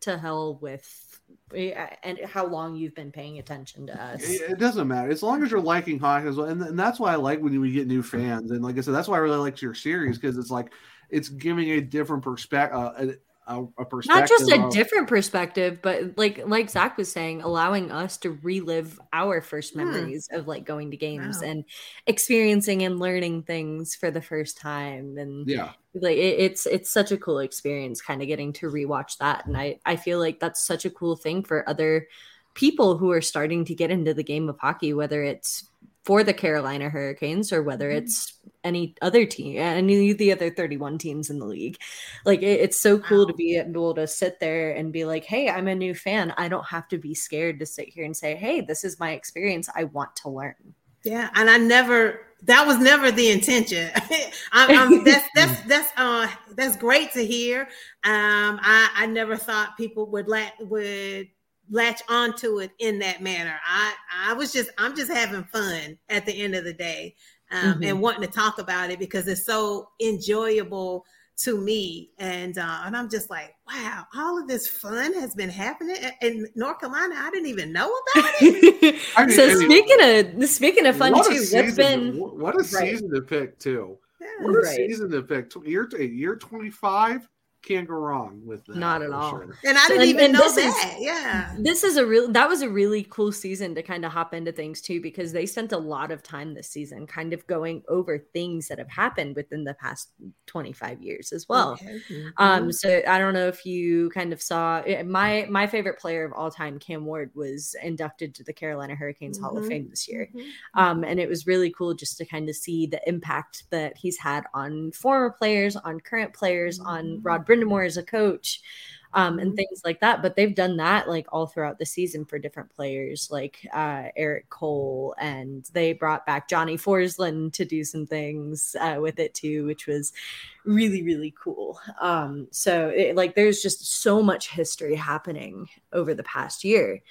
to hell with and how long you've been paying attention to us. It doesn't matter as long as you're liking hockey as well, and, and that's why I like when we get new fans. And like I said, that's why I really like your series because it's like it's giving a different perspective, uh, a, a perspective. Not just a of, different perspective, but like like Zach was saying, allowing us to relive our first hmm. memories hmm. of like going to games wow. and experiencing and learning things for the first time. And yeah, like it, it's it's such a cool experience, kind of getting to rewatch that. And I I feel like that's such a cool thing for other people who are starting to get into the game of hockey, whether it's for the Carolina Hurricanes or whether Mhm. it's any other team, any of the other 31 teams in the league. Like it- it's so cool to Wow. be able to sit there and be like, hey, I'm a new fan. I don't have to be scared to sit here and say, hey, this is my experience. I want to learn. Yeah, and I never. That was never the intention. *laughs* I'm, I'm, that's *laughs* that's that's uh that's great to hear. Um, I I never thought people would let would latch onto it in that manner. I I was just I'm just having fun at the end of the day, um, Mhm. and wanting to talk about it because it's so enjoyable to me and uh, and I'm just like wow all of this fun has been happening in- in North Carolina I didn't even know about it *laughs* I mean- so I mean- speaking of speaking of fun what a too, season what's to- been what a Right. season to pick too. Yeah. What a Right. season to pick. Tw- Year year twenty five can't go wrong with that. Not at all. sure. And I So- didn't and- even and know this is- that. yeah. this is a real that was a really cool season to kind of hop into things too because they spent a lot of time this season kind of going over things that have happened within the past 25 years as well Okay. Mm-hmm. um so i don't know if you kind of saw eh, my my favorite player of all time cam ward was inducted to the carolina hurricanes hall of Mhm. fame this year Mhm. um, and it was really cool just to kind of see the impact that he's had on former players, on current players, on Mhm. Rod Brind'Amour as a coach, um, and Mhm. things like that. But they've done that like all throughout the season for different players, like uh, Erik Cole, and they brought back Johnny Forsland to do some things uh, with it too, which was really really cool. Um, so it, like, there's just so much history happening over the past year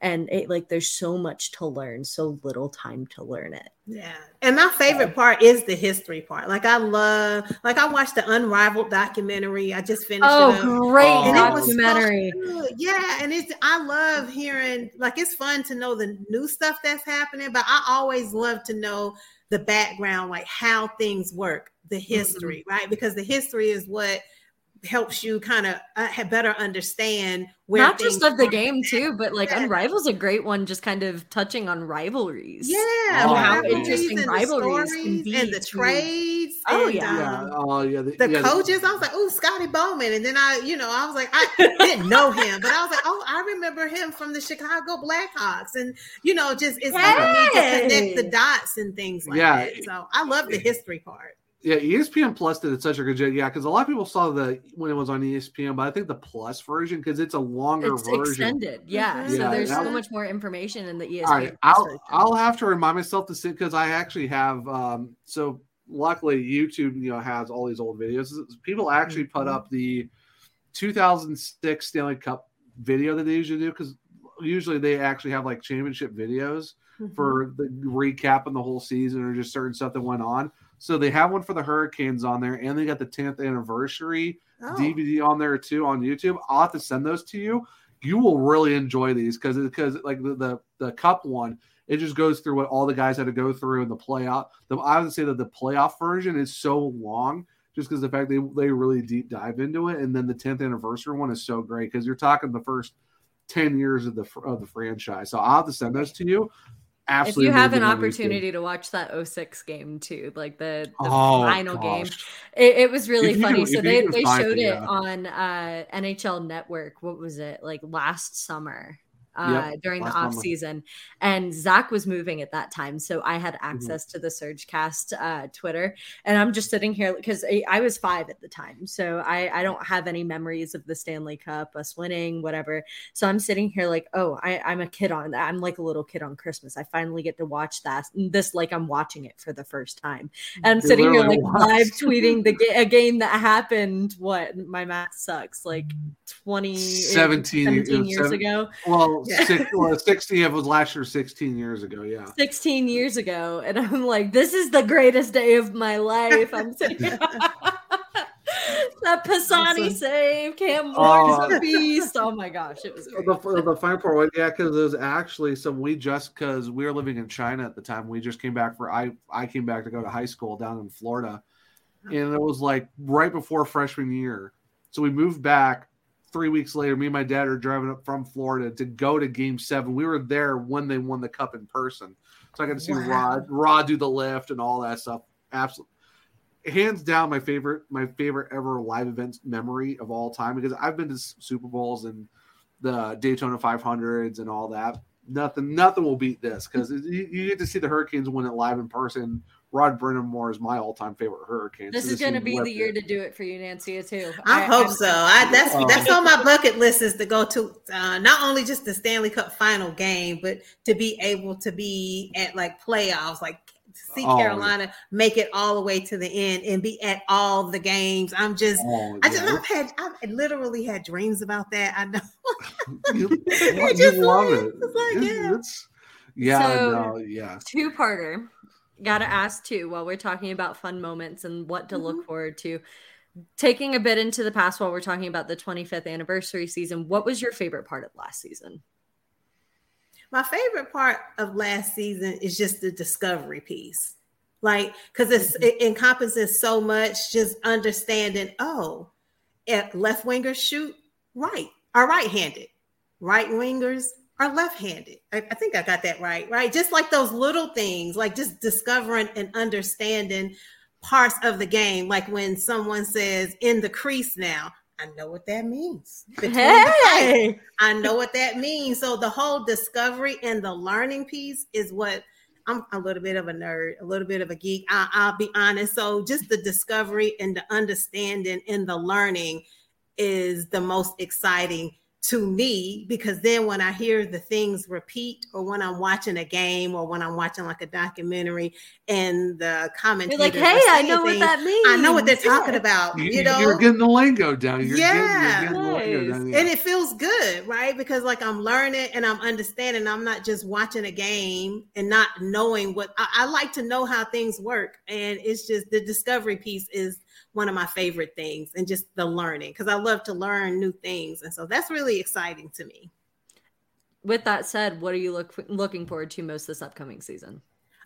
and it like there's so much to learn so little time to learn it Yeah. And my favorite part is the history part. Like I love like I watched the Unrivaled documentary. I just finished oh it. up. great Oh. And it was so documentary good. Yeah, and it's I love hearing like it's fun to know the new stuff that's happening, but I always love to know the background, like how things work, the mm-hmm. history, right? Because the history is what helps you kind of uh, have better understand where not just of the are. game too but like Yeah. unrival's a great one just kind of touching on rivalries Yeah, Oh, the how rivalries interesting and the rivalries can be and the to- trades. Oh, and, yeah. Yeah. um, Oh yeah. The, the yeah, coaches, I was like, oh, Scotty Bowman. And then I, you know, I was like, I didn't know him, but I was like, oh, I remember him from the Chicago Blackhawks. And, you know, just it's helping me to connect the dots and things like Yeah. that. So I love the history part. Yeah, ESPN Plus did such a good job. Yeah, because a lot of people saw the when it was on ESPN, but I think the Plus version because it's a longer it's version. extended yeah Mhm. so Yeah, there's so was- much more information in the espn All right, Plus I'll. I'll have to remind myself to see because I actually have. Um, so luckily, YouTube you know has all these old videos. People actually put Mhm. up the 2006 Stanley Cup video that they usually do because usually they actually have like championship videos Mm-hmm. for the recap and the whole season or just certain stuff that went on. So they have one for the Hurricanes on there, and they got the 10th anniversary Oh, DVD on there too on YouTube. I'll have to send those to you. You will really enjoy these because because like the, the the cup one, it just goes through what all the guys had to go through in the playoff. The, I would say that the playoff version is so long just because the fact they they really deep dive into it, and then the 10th anniversary one is so great because you're talking the first 10 years of the of the franchise. So I'll have to send those to you. If you have an amazing on YouTube. opportunity to watch that 06 game too like the, the Oh, final game. It, it was really If funny. can- so they, they showed it, it yeah. on uh, NHL Network. What was it like last summer? Uh, during the off summer. season, and Zach was moving at that time, so I had Mm-hmm. access to the Surgecast uh, Twitter, and I'm just sitting here because I, I was five at the time, so I, I don't have any memories of the Stanley Cup, us winning, whatever. So I'm sitting here like, oh, I, I'm a kid on, I'm like a little kid on Christmas. I finally get to watch that, this like I'm watching it for the first time, and I'm It sitting here like was. *laughs* live tweeting the ga- a game that happened. What my math sucks, like 20, 17 years- 17 years seven- ago, Well, Yeah. six, well, 16 it was last year, 16 years ago. Yeah. 16 years ago, and I'm like, this is the greatest day of my life. I'm sitting. *laughs* *laughs* that Pisani Awesome. save, Cam oh. Ward is Oh. a beast. Oh my gosh, it was great. The, the fine part, was- yeah, because it was actually so we just because we were living in China at the time, we just came back for I I came back to go to high school down in Florida, and it was like right before freshman year, so we moved back. Three weeks later, me and my dad are driving up from Florida to go to Game Seven. We were there when they won the cup in person, so I got to see Wow. Rod Rod do the lift and all that stuff. Absolutely, hands down, my favorite my favorite ever live event memory of all time because I've been to Super Bowls and the Daytona 500s and all that. Nothing nothing will beat this because you, you, get to see the Hurricanes win it live in person. Rod Brind'Amour is my all-time favorite Hurricane. This so is going to be the year it. to do it for you, Nancy, too. I, I hope I'm, so. I, that's um, that's on my bucket list is to go to uh, not only just the Stanley Cup final game, but to be able to be at like playoffs, like see oh, Carolina make it all the way to the end and be at all the games. I'm just, oh, I just, yeah. I've had, I've literally had dreams about that. I know. *laughs* *laughs* you, you love like, it. It's like, yeah. It's, yeah, so, no, yeah. Two parter. Got to ask too while we're talking about fun moments and what to mm-hmm. look forward to. Taking a bit into the past while we're talking about the 25th anniversary season, what was your favorite part of last season? My favorite part of last season is just the discovery piece. Like, because mm-hmm. it encompasses so much, just understanding, oh, left wingers shoot right, are right handed, right wingers are left handed. I, I, think I got that right, right? Just like those little things, like just discovering and understanding parts of the game. Like when someone says in the crease now, I know what that means. Hey. I know what that means. So the whole discovery and the learning piece is what I'm a little bit of a nerd, a little bit of a geek. I, will be honest. So just the discovery and the understanding and the learning is the most exciting to me because then when I hear the things repeat or when I'm watching a game or when I'm watching like a documentary and the commentators like, hey, I know things, what that means. I know what they're talking yeah. about. You, you, know, you're getting the lingo down. You're yeah, getting, you're getting down, yeah. and it feels good, right? Because like I'm learning and I'm understanding. I'm not just watching a game and not knowing what I, I like to know how things work, and it's just the discovery piece is one of my favorite things and just the learning because I love to learn new things. And so that's really exciting to me. With that said, what are you look, looking forward to most this upcoming season?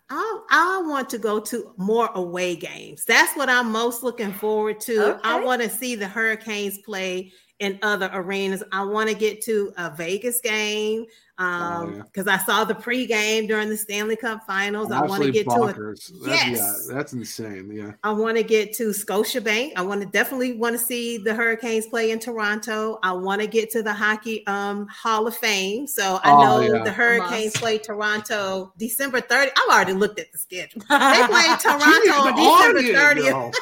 I, I want to go to more away games. That's what I'm most looking forward to. Okay. I want to see the Hurricanes play in other arenas. I want to get to a Vegas game um because oh, yeah. I saw the pregame during the Stanley Cup Finals. I want to get bonkers. to it. Yes, yeah, that's insane. Yeah, I want to get to Scotiabank. I want to definitely want to see the Hurricanes play in Toronto. I want to get to the Hockey um Hall of Fame. So I oh, know yeah. the Hurricanes play Toronto December 30th. I've already looked at the schedule. They play *laughs* *laughs* Toronto on December 30th.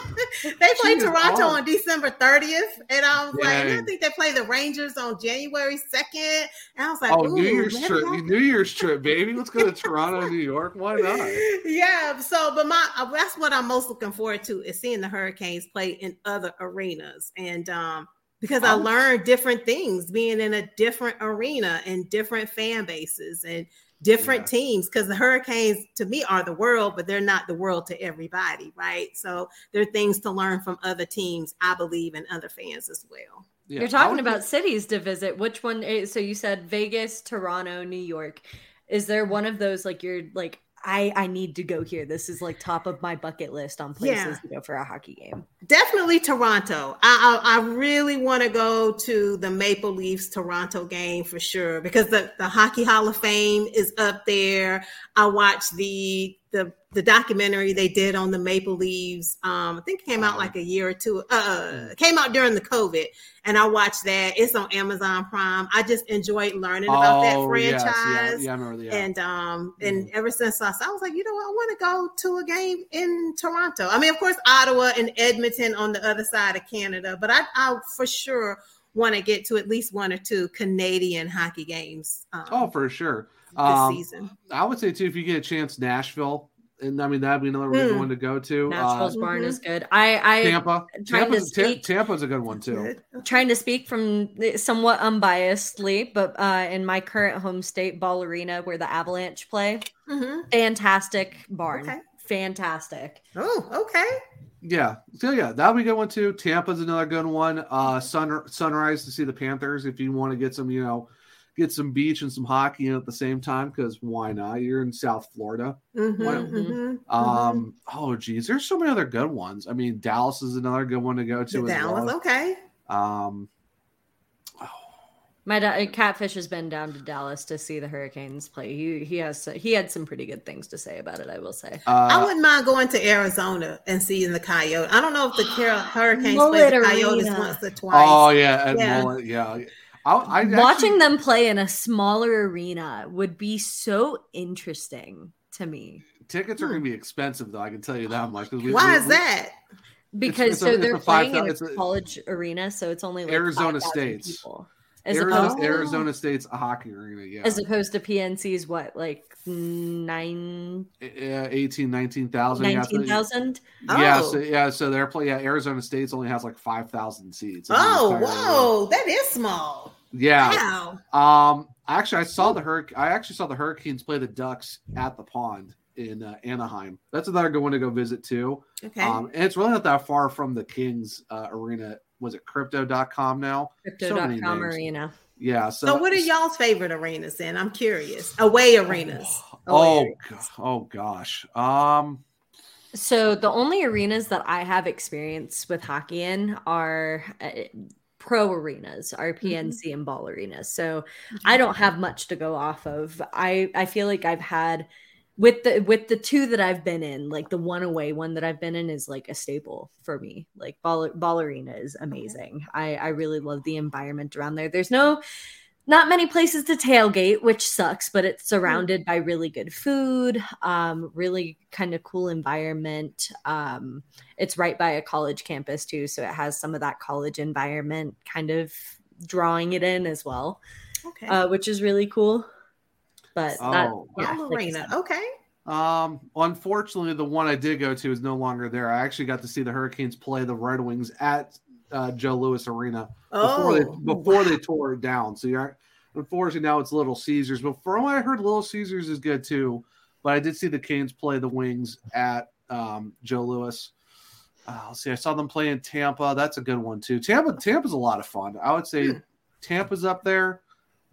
they play Toronto on December 30th, and I was like, I think they play the Rangers on January 2nd. And I was like, oh, New Year's trip, New Year's trip, baby. Let's go to *laughs* Toronto, New York. Why not? Yeah. So, but my uh, that's what I'm most looking forward to is seeing the Hurricanes play in other arenas, and um, because I oh. learned different things being in a different arena and different fan bases and different yeah. teams because the hurricanes to me are the world but they're not the world to everybody right so there are things to learn from other teams i believe and other fans as well yeah. You're talking about cities to visit. Which one? Eh, so you said Vegas, Toronto, New York. Is there one of those like you're like I I need to go here. This is like top of my bucket list on places yeah. to go for a hockey game. Definitely Toronto. I I, I really want to go to the Maple Leafs Toronto game for sure because the the Hockey Hall of Fame is up there. I watched the the the documentary they did on the Maple Leaves. Um, I think it came out like a year or two. Uh, came out during the COVID, and I watched that. It's on Amazon Prime. I just enjoyed learning about oh, that franchise. Yes, yeah, yeah. Yeah. And um, and mm. ever since I, saw, I was like, you know what, I want to go to a game in Toronto. I mean, of course, Ottawa and Edmonton on the other side of Canada, but I, I for sure want to get to at least one or two Canadian hockey games. Um, oh, for sure. This um, season, I would say too, if you get a chance, Nashville and I mean that'd be another mm. one to go to. Nashville's uh, barn is good. I, I Tampa, Tampa's, speak, Tampa's a good one too. Trying to speak from somewhat unbiasedly, but uh, in my current home state, Ball Arena, where the Avalanche play, mm-hmm. fantastic barn, okay. fantastic. Oh, okay. Yeah, so yeah, that'll be a good one too. Tampa's another good one. Uh, sun sunrise to see the Panthers if you want to get some, you know get some beach and some hockey in at the same time because why not? You're in South Florida. Mm-hmm, mm-hmm, mm-hmm, um, oh geez, there's so many other good ones. I mean, Dallas is another good one to go to. Dallas, well. okay. Um, my da- catfish has been down to Dallas to see the Hurricanes play. He he has he had some pretty good things to say about it. I will say. Uh, I wouldn't mind going to Arizona and seeing the Coyote. I don't know if the *gasps* Hurricanes play the Coyotes once or twice. Oh yeah, yeah. Mullet, yeah. I, I Watching actually, them play in a smaller arena would be so interesting to me tickets are going to be expensive, though. I can tell you that much. 'cause we- Why we- is that? because it's a- so it's they're a five playing in a college arena, so it's only like Arizona 5,000 State's. people, as Arizona, opposed Arizona State's a hockey arena. Yeah, as opposed to PNC's what like nine yeah 18, 19,000. yeah, so- nineteen thousand. Yeah, Oh. so yeah, so they're playing. Yeah, Arizona State's only has like five thousand seats. Oh, entire whoa, that is small. Yeah. Wow. Um. Actually, I saw the hurric. I actually saw the Hurricanes play the Ducks at the pond in uh, Anaheim. That's another good one to go visit too. Okay. Um, and it's really not that far from the Kings uh, arena. Was it Crypto.com now? So Crypto.com names. arena. Yeah. So, so, what are y'all's favorite arenas then? I'm curious. Away arenas. Oh, Away go- oh gosh. Um. So the only arenas that I have experience with hockey in are uh, pro arenas, are PNC and ball arenas. So I don't have much to go off of. I I feel like I've had with the with the two that I've been in, like the one away one that I've been in is like a staple for me. Like ball ball arena is amazing. I I really love the environment around there. There's no not many places to tailgate, which sucks, but it's surrounded by really good food, um, really kind of cool environment. Um, it's right by a college campus too, so it has some of that college environment kind of drawing it in as well, Okay. uh, which is really cool. But that, Oh. yeah, Ball like arena. Okay. Um, unfortunately, the one I did go to is no longer there. I actually got to see the Hurricanes play the Red Wings at uh, Joe Louis Arena before Oh, they before wow. they tore it down. So you're unfortunately now it's Little Caesars. But from what I heard, Little Caesars is good too. But I did see the Canes play the Wings at um, Joe Louis. Uh, let's see. I saw them play in Tampa. That's a good one too. Tampa Tampa's a lot of fun. I would say Hmm. Tampa's up there,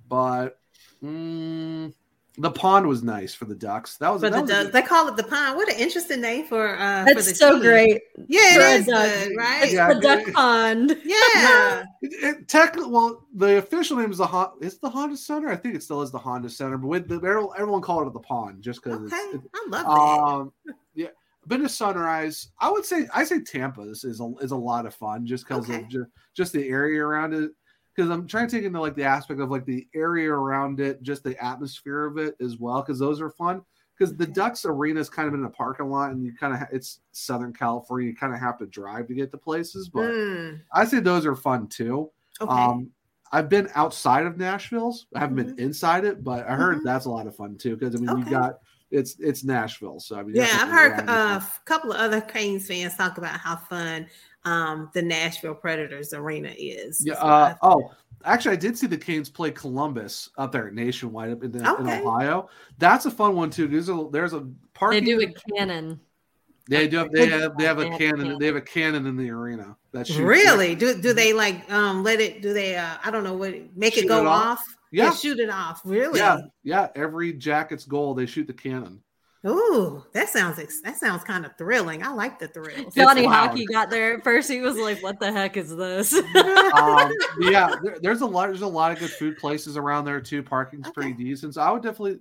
but mm, the pond was nice for the Ducks. That was For that the was a Ducks. good- They call it the pond. What an interesting name for uh for the That's so team. great. Yeah, For it is duck. good, right? Yeah. The duck pond. *laughs* Yeah. It, it, technically, well, the official name is the Hon- it's the Honda Center. I think it still is the Honda Center, but with the everyone, everyone called it the pond just because Okay. it's. It, I love that. um, yeah, been to Sunrise. I would say I say Tampa is is a, is a lot of fun just because Okay. of just, just the area around it. Because I'm trying to take into like the aspect of like the area around it, just the atmosphere of it as well. Because those are fun. Because the Ducks Arena is kind of in a parking lot, and you kind of ha- it's Southern California. You kind of have to drive to get to places, but Mm, I say those are fun too. okay. Um, I've been outside of Nashville's. I haven't Mhm. been inside it, but I heard Mhm. that's a lot of fun too. Because I mean, you got it's it's Nashville, so I mean, yeah, I've heard around uh, a couple of other Canes fans talk about how fun um, the Nashville Predators arena is. Yeah. So Uh, oh, actually, I did see the Canes play Columbus up there nationwide up in, the, in Okay. Ohio. That's a fun one too. There's a there's a They do a cannon. They do have they have they have They a have cannon. cannon. They have a cannon in the arena. That shoots really? Do do they like um let it? Do they? uh I don't know what make Shoot it go it off? off? Yeah. shoot it off. Really? Yeah, yeah. Every Jackets goal, they shoot the cannon. Ooh, that sounds that sounds kind of thrilling. I like the thrill. Johnny. Hockey got there first. He was like, "What the heck is this?" *laughs* um, yeah, *laughs* there, there's a lot. There's a lot of good food places around there too. Parking's pretty decent, so I would definitely.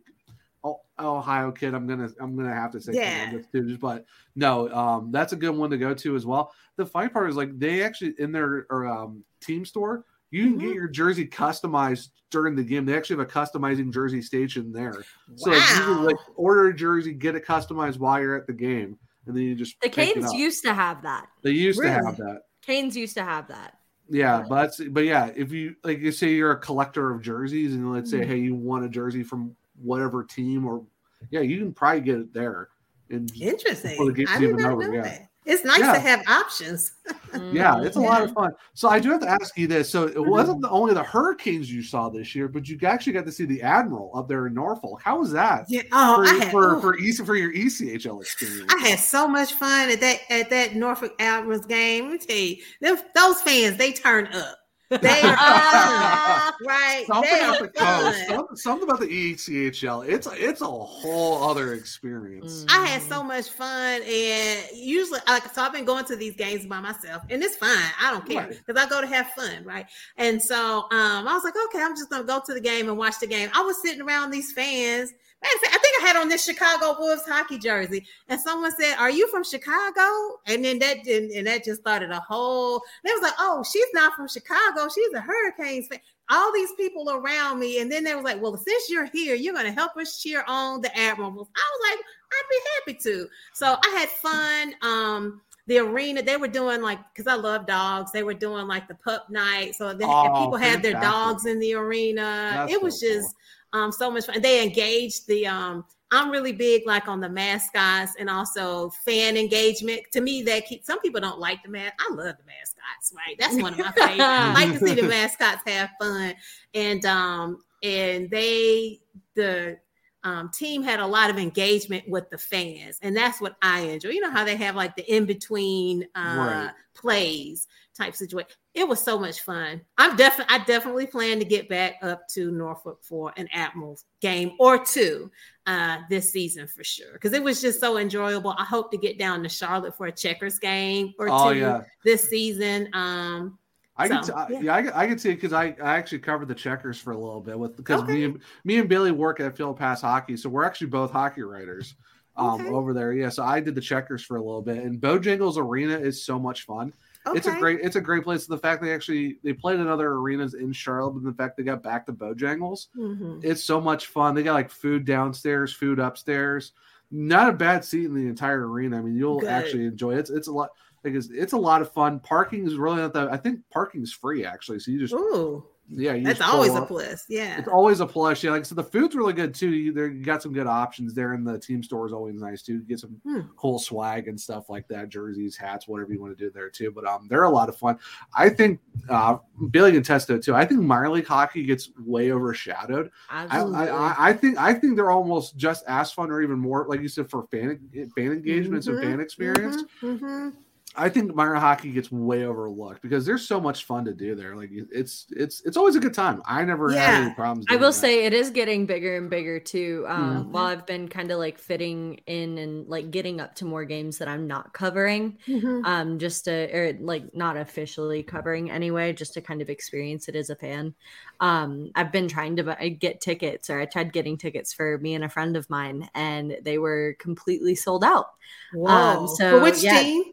Oh, Ohio kid, I'm gonna I'm gonna have to say Yeah. Too, but no, um, that's a good one to go to as well. The funny part is like they actually in their or, um, team store, you can get Mhm. your jersey customized during the game. They actually have a customizing jersey station there, so you can like order a jersey, get it customized while you're at the game, and then you just the Canes used to have that. they used to have that. Canes used to have that. Yeah, Right. but but yeah, if you like, you say you're a collector of jerseys, and let's say, Mhm. hey, you want a jersey from whatever team, or yeah, you can probably get it there. And Interesting. I did even not over, know yeah. that. It's nice Yeah. to have options. *laughs* yeah, it's a lot of fun. So I do have to ask you this: so it mm-hmm. wasn't the, only the Hurricanes you saw this year, but you actually got to see the Admiral up there in Norfolk. How was that Yeah. Oh, for I had, for, ooh. for, EC, for your ECHL experience? I had so much fun at that at that Norfolk Admirals game. Let me tell you, them, those fans they turn up. They *laughs* are fun, right? Something They about the coast, something, something about the ECHL. It's it's a whole other experience. Mm. I had so much fun, and usually, like, so I've been going to these games by myself, and it's fine. I don't care Right. because I go to have fun, right? And so, um, I was like, okay, I'm just gonna go to the game and watch the game. I was sitting around these fans. Matter of fact, I think I had on this Chicago Wolves hockey jersey, and someone said, "Are you from Chicago?" And then that and, and that just started a whole. They was like, "Oh, she's not from Chicago. She's a Hurricanes fan." all these people around me. And then they was like, well, since you're here, you're going to help us cheer on the Admirals. I was like, I'd be happy to. So I had fun. Um, the arena they were doing like because I love dogs. They were doing like the pup night, so they, Oh, people had their dogs in the arena. That's it was so just um so much fun. They engaged the um. I'm really big like on the mascots and also fan engagement. To me, that keeps some people don't like the man. I love the mascots, right? That's one of my favorites. I like to see the *laughs* mascots have fun, and um and they the um, team had a lot of engagement with the fans, and that's what I enjoy. You know how they have like the in between uh, Right. plays type situation. It was so much fun. I'm definitely, I definitely plan to get back up to Norfolk for an Admirals game or two uh, this season for sure because it was just so enjoyable. I hope to get down to Charlotte for a checkers game or Oh two yeah, this season. Um, I can. So, t- I- yeah. yeah, I, can- I can see it because I, I actually covered the checkers for a little bit with because Okay. me and me and Bailey work at Field Pass Hockey, so we're actually both hockey writers um, Okay. over there. Yeah, so I did the checkers for a little bit, and Bojangles Arena is so much fun. It's a great it's a great place. The fact they actually they played in other arenas in Charlotte, but the fact they got back to Bojangles, Mhm. it's so much fun. They got like food downstairs, food upstairs. Not a bad seat in the entire arena. I mean, you'll Good. actually enjoy it. It's, it's a lot. Like it's, it's a lot of fun. Parking is really not that. I think parking is free actually. So you just Ooh, yeah, you that's always a plus. Yeah. It's always a plus. Yeah, like I said, the food's really good too. You, there, you got some good options there, and the team store is always nice too. You get some Hmm. cool swag and stuff like that, jerseys, hats, whatever you want to do there too. But um, they're a lot of fun. I think uh, Bailey can test it too. I think minor league hockey gets way overshadowed. I, I, I- think I think they're almost just as fun or even more, like you said, for fan fan engagements and Mhm, fan experience. mhm, mhm. I think minor hockey gets way overlooked because there's so much fun to do there. Like it's it's it's always a good time. I never had any problems. I will that. say it is getting bigger and bigger too. Um, Mhm. While I've been kind of like fitting in and like getting up to more games that I'm not covering, Mhm. um, just to or like not officially covering anyway, just to kind of experience it as a fan. Um, I've been trying to get tickets, or I tried getting tickets for me and a friend of mine, and they were completely sold out. Whoa. Um, so, For which yeah. team?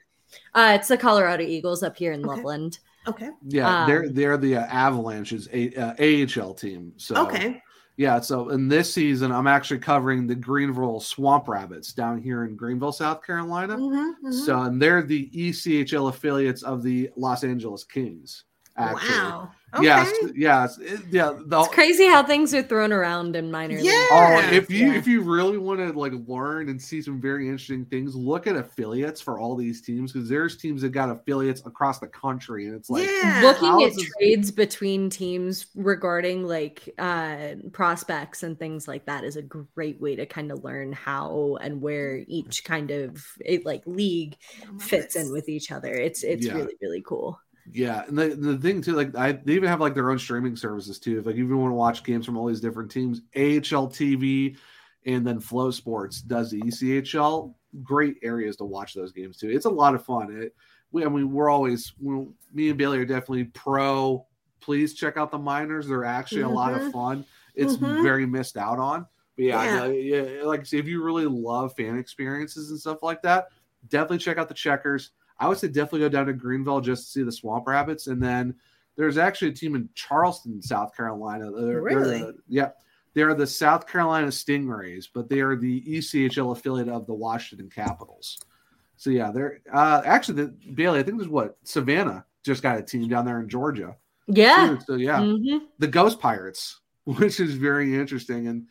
Uh, it's the Colorado Eagles up here in Okay. Loveland. Okay. Yeah, they're Um, they're the uh, Avalanche's a, uh, AHL team. So Okay. yeah. So in this season, I'm actually covering the Greenville Swamp Rabbits down here in Greenville, South Carolina. Mhm, mhm. So and they're the ECHL affiliates of the Los Angeles Kings. Actually. wow. Okay. Yes. Yes. it- yeah. The, It's crazy how things are thrown around in minor league. Yeah. Oh, if you Yeah. if you really want to like learn and see some very interesting things, look at affiliates for all these teams because there's teams that got affiliates across the country, and it's like yeah. looking at is this- trades between teams regarding like uh prospects and things like that is a great way to kind of learn how and where each kind of like league fits in with each other it's it's Yeah. really really cool Yeah, and the, the thing too, like I they even have like their own streaming services too. If like you even want to watch games from all these different teams, AHL TV and then Flow Sports does the ECHL. Great areas to watch those games too. It's a lot of fun. It, we, I mean, we're always we, me and Bailey are definitely pro. Please check out the minors; they're actually a lot of Mhm. fun. It's Mhm. very missed out on. But yeah, Yeah. yeah, like if you really love fan experiences and stuff like that, definitely check out the checkers. I would say definitely go down to Greenville just to see the Swamp Rabbits, and then there's actually a team in Charleston, South Carolina. They're, they're Really? the- yeah, they're the South Carolina Stingrays, but they are the ECHL affiliate of the Washington Capitals. So yeah, they're uh, actually the Bailey. I think there's what Savannah just got a team down there in Georgia. yeah So yeah, Mhm. the Ghost Pirates, *laughs* which is very interesting, and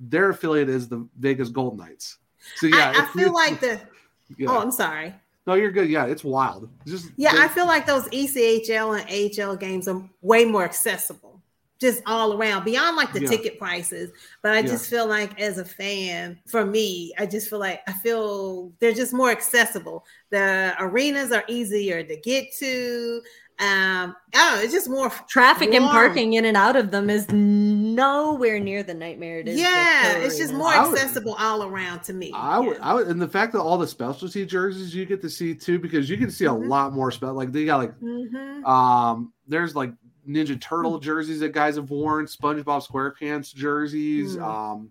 their affiliate is the Vegas Gold Knights. So yeah, I, I feel like the. *laughs* yeah. Oh, I'm sorry. No, you're good. Yeah, it's wild. Just Yeah, I feel like those ECHL and AHL games are way more accessible, just all around, beyond like the Yeah. ticket prices. But I Yeah. just feel like, as a fan, for me, I just feel like I feel they're just more accessible. The arenas are easier to get to. Um, I don't know, it's just more. traffic and parking in and out of them is nowhere near the nightmare it is Yeah, it's just more I would- accessible all around to me. I would, Yeah. I would, and the fact that all the specialty jerseys you get to see too, because you can see a Mhm. lot more spell. Like they got like, Mhm. um, there's like Ninja Turtle jerseys that guys have worn, SpongeBob SquarePants jerseys. Mm. Um,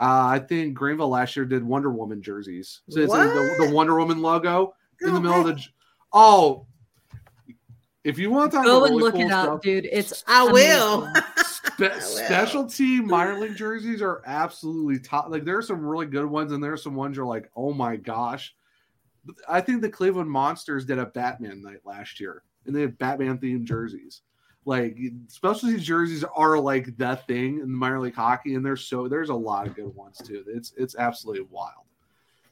uh, I think Greenville last year did Wonder Woman jerseys. So it's like the, the Wonder Woman logo in the Go middle of the. Oh, if you want to talk Go and look cool it up, stuff, dude. It's I will. amazing. *laughs* Spe- will. specialty minor league jerseys are absolutely top. Like there are some really good ones, and there are some ones you're like, oh my gosh. I think the Cleveland Monsters did a Batman night last year, and they had Batman themed jerseys. Like specialty jerseys are like the thing in the minor league hockey, and there's so there's a lot of good ones too. It's it's absolutely wild.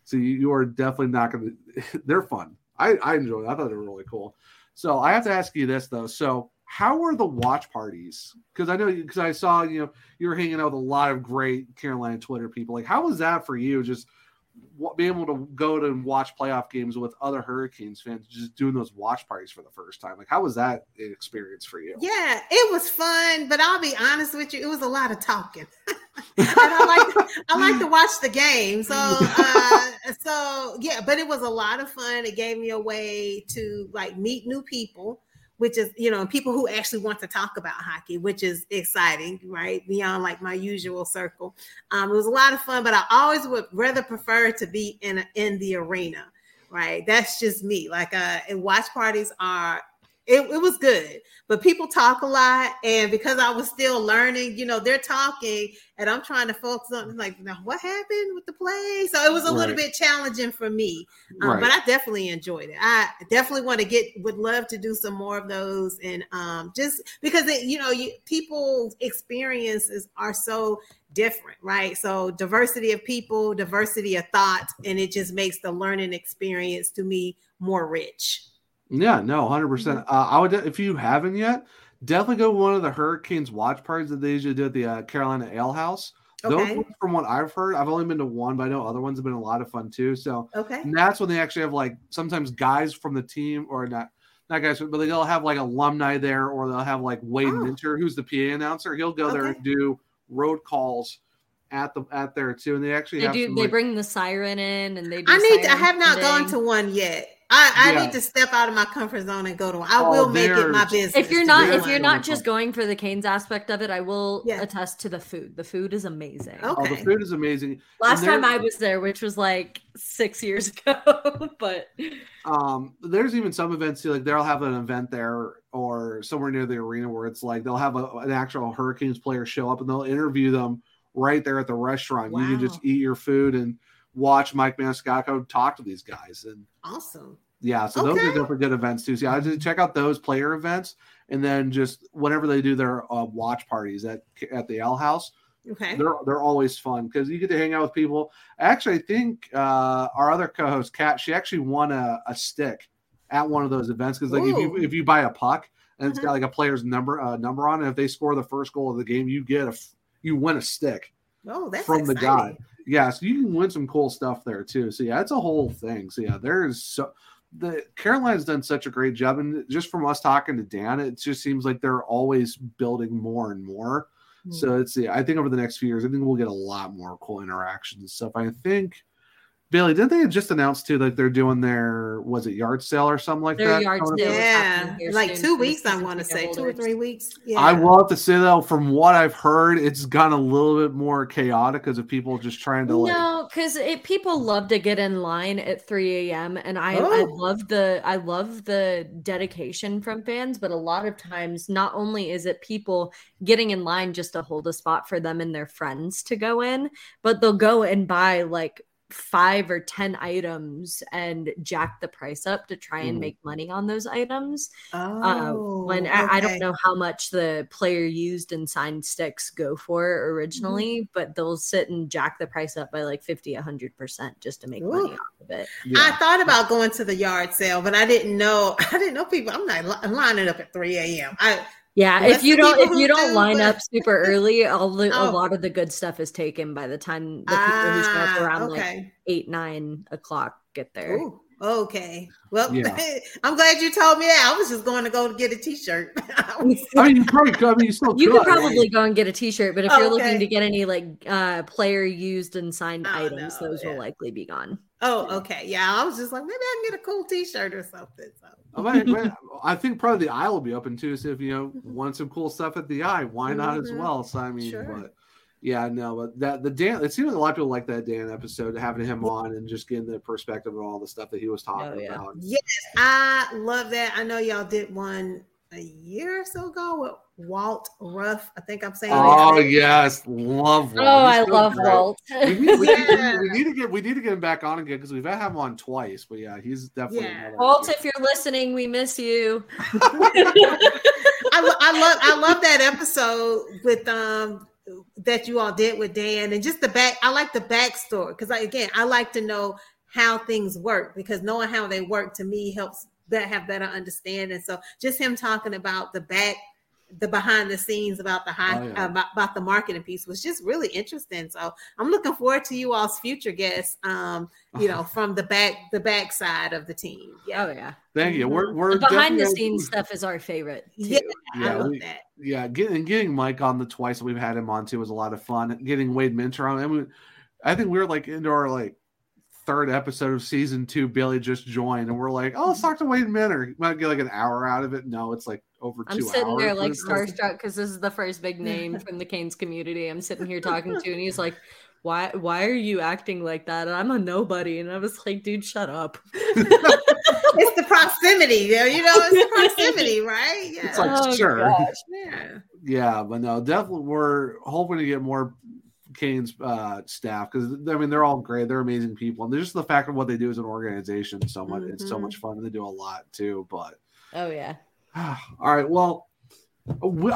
So you, you are definitely not going *laughs* to. They're fun. I I enjoyed. It. I thought they were really cool. So I have to ask you this though. So how were the watch parties? Because I know because I saw you know you were hanging out with a lot of great Carolina Twitter people. Like how was that for you? Just being able to go to watch playoff games with other Hurricanes fans, just doing those watch parties for the first time. Like how was that experience for you? Yeah, it was fun, but I'll be honest with you, it was a lot of talking. *laughs* and I like I like to *laughs* watch the game. So uh so yeah, but it was a lot of fun. It gave me a way to like meet new people, which is you know, people who actually want to talk about hockey, which is exciting, right? Beyond like my usual circle. Um, it was a lot of fun, but I always would rather prefer to be in a, in the arena, right? That's just me. Like uh and watch parties are it, it was good. But people talk a lot and because i was still learning you know they're talking and i'm trying to focus on like now what happened with the play? So it was a little bit challenging for me um, Right. but i definitely enjoyed it. I definitely want to get would love to do some more of those and um just because it, you know you people's experiences are so different right? So diversity of people diversity of thought and it just makes the learning experience to me more rich Yeah, no, 100 percent. Mm-hmm. Uh, I would if you haven't yet, definitely go to one of the Hurricanes watch parties that they usually do at the uh, Carolina Ale House. Those, Okay. ones, from what I've heard, I've only been to one, but I know other ones have been a lot of fun too. So okay and that's when they actually have like sometimes guys from the team or not not guys, but they'll have like alumni there, or they'll have like Wade Oh. Minter, who's the PA announcer. He'll go there and do road calls at the at there too, and they actually They have do. some, They like- bring the siren in, and they. Do I need. To, I have not gone to one yet. I, I Yeah. need to step out of my comfort zone and go to one. I Oh, will make it my business. If you're not, if you're not just going for the Canes aspect of it, I will Yeah. attest to the food. The food is amazing. Oh. Oh, the food is amazing. Last And time I was there, which was like six years *laughs* ago, but um there's even some events too like they'll have an event there or somewhere near the arena where it's like they'll have a, an actual hurricanes player show up and they'll interview them right there at the restaurant you can just eat your food and watch mike maniscalco talk to these guys and awesome. yeah so those are Okay. definitely good events too so yeah, I just check out those player events and then just whenever they do their uh, watch parties at at the Ale House, Okay. they're they're always fun because you get to hang out with people. Actually, I think uh, our other co-host Kat, she actually won a, a stick at one of those events because like if you if you buy a puck and it's Mhm. got like a player's number uh, number on it, if they score the first goal of the game, you get a you win a stick. Oh, that's from the guy. Yeah, so you can win some cool stuff there too. So yeah, it's a whole thing. So yeah, there's so the Carolina's done such a great job, and just from us talking to Dan, it just seems like they're always building more and more. Hmm. So it's yeah, I think over the next few years, I think we'll get a lot more cool interactions and stuff. I think Bailey, didn't they just announce too that they're doing their was it yard sale or something like Their that? yard sale. Yeah, like two weeks. I want to say two or three weeks. Yeah. I will have to say though, from what I've heard, it's gotten a little bit more chaotic because of people just trying to like No, because people love to get in line at 3 a.m. and I, I Oh. love the I love the dedication from fans, but a lot of times not only is it people getting in line just to hold a spot for them and their friends to go in, but they'll go and buy like five or ten items and jack the price up to try and Mhm. make money on those items. Oh, Uh, when I, I don't know how much the player used and signed sticks go for originally, Mm-hmm. but they'll sit and jack the price up by like 50, 100% just to make money off of it. yeah. I thought about going to the yard sale, but I didn't know. *laughs* I didn't know people. I'm not li- lining up at 3 a.m. I Yeah, Unless if you don't if you don't do, line but- up super *laughs* early, a, li- a Oh. lot of the good stuff is taken by the time the people who show up ah, around like eight, nine o'clock get there. Ooh, okay. Well, Yeah. *laughs* I'm glad you told me that. I was just going to go to get a T-shirt. *laughs* I mean, you probably could. I mean, you still You could. could probably go and get a T-shirt, but if Oh, you're looking to get any like uh player used and signed Oh, items, no, those yeah. will likely be gone. Oh, okay. Yeah, I was just like, maybe I can get a cool T-shirt or something. So. I, might- might- *laughs* I think probably the eye will be open too. So if you know want some cool stuff at the eye, why not as Mhm. well? So I mean, Sure. but Yeah, no, but that the Dan it seems like a lot of people like that Dan episode, having him on and just getting the perspective of all the stuff that he was talking Oh, yeah. about. Yes, I love that. I know y'all did one a year or so ago with Walt Ruff. I think I'm saying. Oh name. yes, love Walt. Oh, He's I love great. Walt. We need, we, Yeah. *laughs* we need to get we need to get him back on again because we've had him on twice. But yeah, he's definitely Yeah. another- Walt, if you're listening, we miss you. *laughs* I, I love I love that episode with um that you all did with Dan and just the back. I like the backstory because I, again I like to know how things work because knowing how they work to me helps that have better understanding. So just him talking about the back. The behind the scenes about the high Oh, yeah. about, about the marketing piece was just really interesting. So I'm looking forward to you all's future guests. Um, you know, *laughs* from the back the back side of the team. Yeah, Oh yeah. Thank you. We're we're The behind the scenes stuff is our favorite. *laughs* Too. yeah, Yeah, I love we- that. yeah, getting getting Mike on the twice we've had him on too was a lot of fun. Getting Wade Minter on, I mean, I think we were like into our like third episode of season two. Billy just joined, and we're like, oh, let's talk to Wade Minter. Might get like an hour out of it. No, it's like over I'm 2 sitting hours. there like starstruck because this is the first big name *laughs* from the Canes community. I'm sitting here talking to, and he's like, "Why? Why are you acting like that? I'm a nobody." And I was like, "Dude, shut up." *laughs* it's the proximity, you know, you know, it's the proximity, *laughs* right? Yeah. It's like, Oh, sure. gosh. yeah. Yeah, but no, definitely we're hoping to get more Canes uh, staff because I mean they're all great, they're amazing people, and just the fact of what they do as an organization, so much it's so Mhm. much fun. They do a lot too, but Oh yeah. *sighs* all right, well.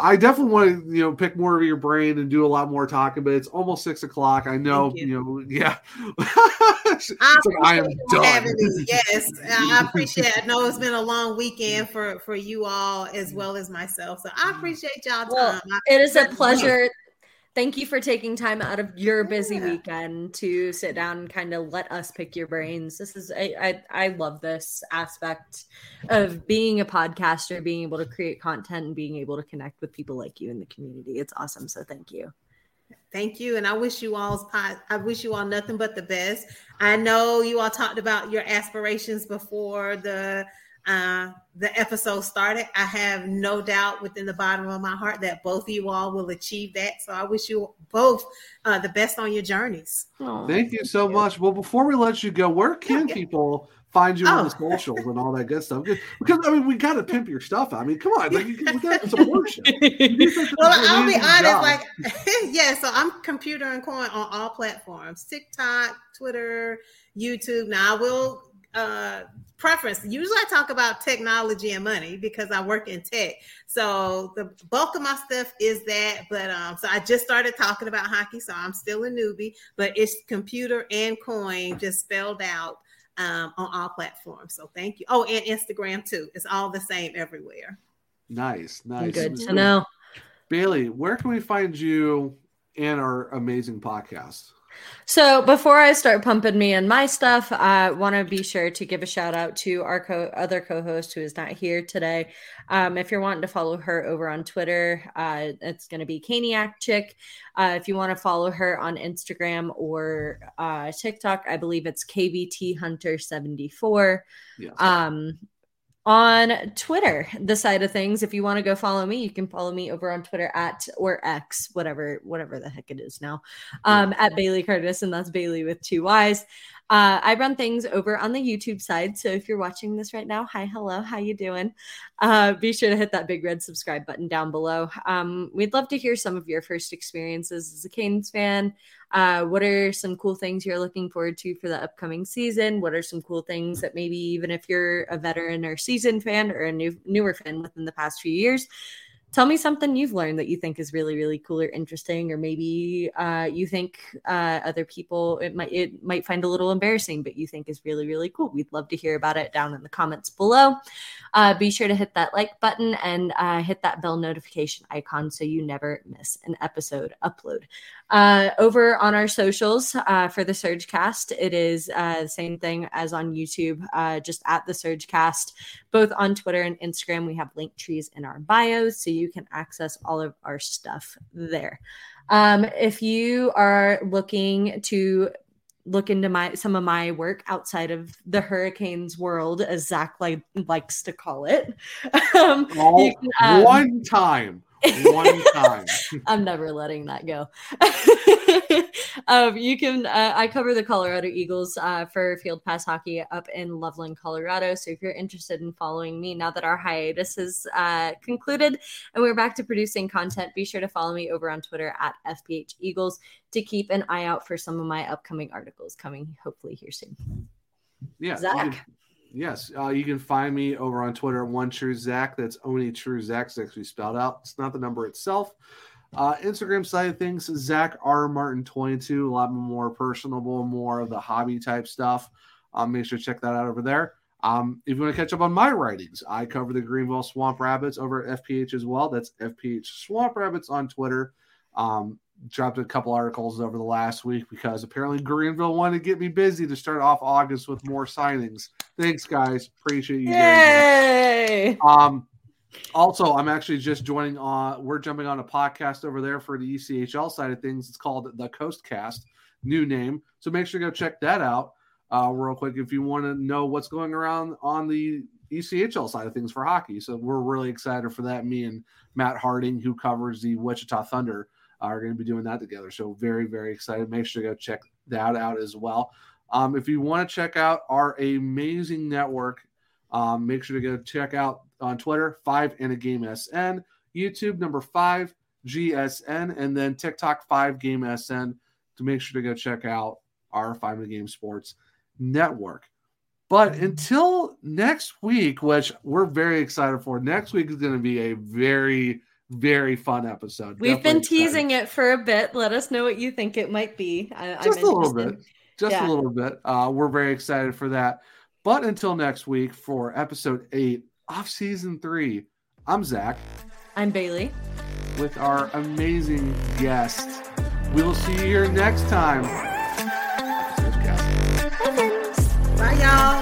I definitely want to, you know, pick more of your brain and do a lot more talking. But it's almost six o'clock. I know, you. you. know, *laughs* yeah. it's I, like I am appreciate done. Yes, *laughs* I appreciate. it. I know it's been a long weekend for for you all as well as myself, so I mm. appreciate y'all Well, time. I- It is a pleasure. Thank you for taking time out of your busy Yeah. weekend to sit down and kind of let us pick your brains. This is I, I I love this aspect of being a podcaster, being able to create content and being able to connect with people like you in the community. It's awesome. So thank you. Thank you, and I wish you all I wish you all nothing but the best. I know you all talked about your aspirations before the uh, the episode started. I have no doubt within the bottom of my heart that both of you all will achieve that. So I wish you both uh, the best on your journeys. Thank you so much. Well, before we let you go, where can Yeah. *laughs* people find you on the Oh. socials and all that good stuff? Because, because, I mean, we got to pimp your stuff. I mean, come on, like, you- we got to *laughs* support you. You do such Well, I'll be honest, job. like *laughs* yeah, so I'm computer and coin on all platforms, TikTok, Twitter, YouTube. Now I will uh preference. Usually I talk about technology and money because I work in tech. So the bulk of my stuff is that, but um so I just started talking about hockey, so I'm still a newbie, but it's computer and coin just spelled out um on all platforms. So thank you. Oh, and Instagram too. It's all the same everywhere. nice, nice. Good to know. Bailey, where can we find you and our amazing podcast? So before I start pumping me and my stuff, I want to be sure to give a shout out to our co- other co-host who is not here today. Um, if you're wanting to follow her over on Twitter, uh, it's going to be Caniac Chic. Uh, if you want to follow her on Instagram or uh, TikTok, I believe it's KVT Hunter 74 Yes. um on twitter the side of things. If you want to go follow me you can follow me over on twitter at or x whatever whatever the heck it is now um at bailey curtis and that's bailey with two y's uh, I run things over on the YouTube side. So if you're watching this right now, hi, hello, how you doing? Uh, be sure to hit that big red subscribe button down below. Um, we'd love to hear some of your first experiences as a Canes fan. Uh, what are some cool things you're looking forward to for the upcoming season? What are some cool things that maybe even if you're a veteran or seasoned fan or a new newer fan within the past few years, tell me something you've learned that you think is really really cool or interesting or maybe uh, you think uh, other people it might it might find a little embarrassing but you think is really really cool. We'd love to hear about it down in the comments below. Uh, be sure to hit that like button and uh, hit that bell notification icon so you never miss an episode upload uh, over on our socials uh, for the surgecast it is uh, the same thing as on youtube uh, just at the surgecast both on Twitter and Instagram. We have link trees in our bios, so you can access all of our stuff there. Um, if you are looking to look into my some of my work outside of the hurricanes world, as Zach like likes to call it, *laughs* um, you can, um, one time, One time. *laughs* I'm never letting that go. *laughs* um, you can. Uh, I cover the Colorado Eagles uh, for Field Pass Hockey up in Loveland, Colorado. So if you're interested in following me now that our hiatus has uh, concluded and we're back to producing content, be sure to follow me over on Twitter at FPH Eagles to keep an eye out for some of my upcoming articles coming hopefully here soon. Yeah, Zach. Yes, uh, you can find me over on Twitter, at one true Zach. That's only true Zach. It's actually spelled out. It's not the number itself. Uh, Instagram side of things, Zach R Martin twenty two. A lot more personable, more of the hobby type stuff. Um, make sure to check that out over there. Um, if you want to catch up on my writings, I cover the Greenville Swamp Rabbits over at FPH as well. That's FPH Swamp Rabbits on Twitter. Um, dropped a couple articles over the last week because apparently Greenville wanted to get me busy to start off August with more signings. Thanks, guys. Appreciate you. Yay! Um, also, I'm actually just joining on. We're jumping on a podcast over there for the ECHL side of things. It's called the Coast Cast, new name. So make sure to go check that out uh, real quick if you want to know what's going around on the ECHL side of things for hockey. So we're really excited for that. Me and Matt Harding, who covers the Wichita Thunder, are going to be doing that together. So very, very excited. Make sure to go check that out as well. Um, if you want to check out our amazing network, um, make sure to go check out on Twitter, five and a game SN, YouTube number five GSN, and then TikTok five game SN to make sure to go check out our five and a game sports network. But until next week, which we're very excited for, next week is going to be a very very fun episode. We've Definitely been teasing excited. it for a bit. Let us know what you think it might be. I, Just I'm a little bit. Just yeah. a little bit. Uh, we're very excited for that. But until next week for episode eight off season three, I'm Zach. I'm Bailey. With our amazing guest. We'll see you here next time. Bye, y'all.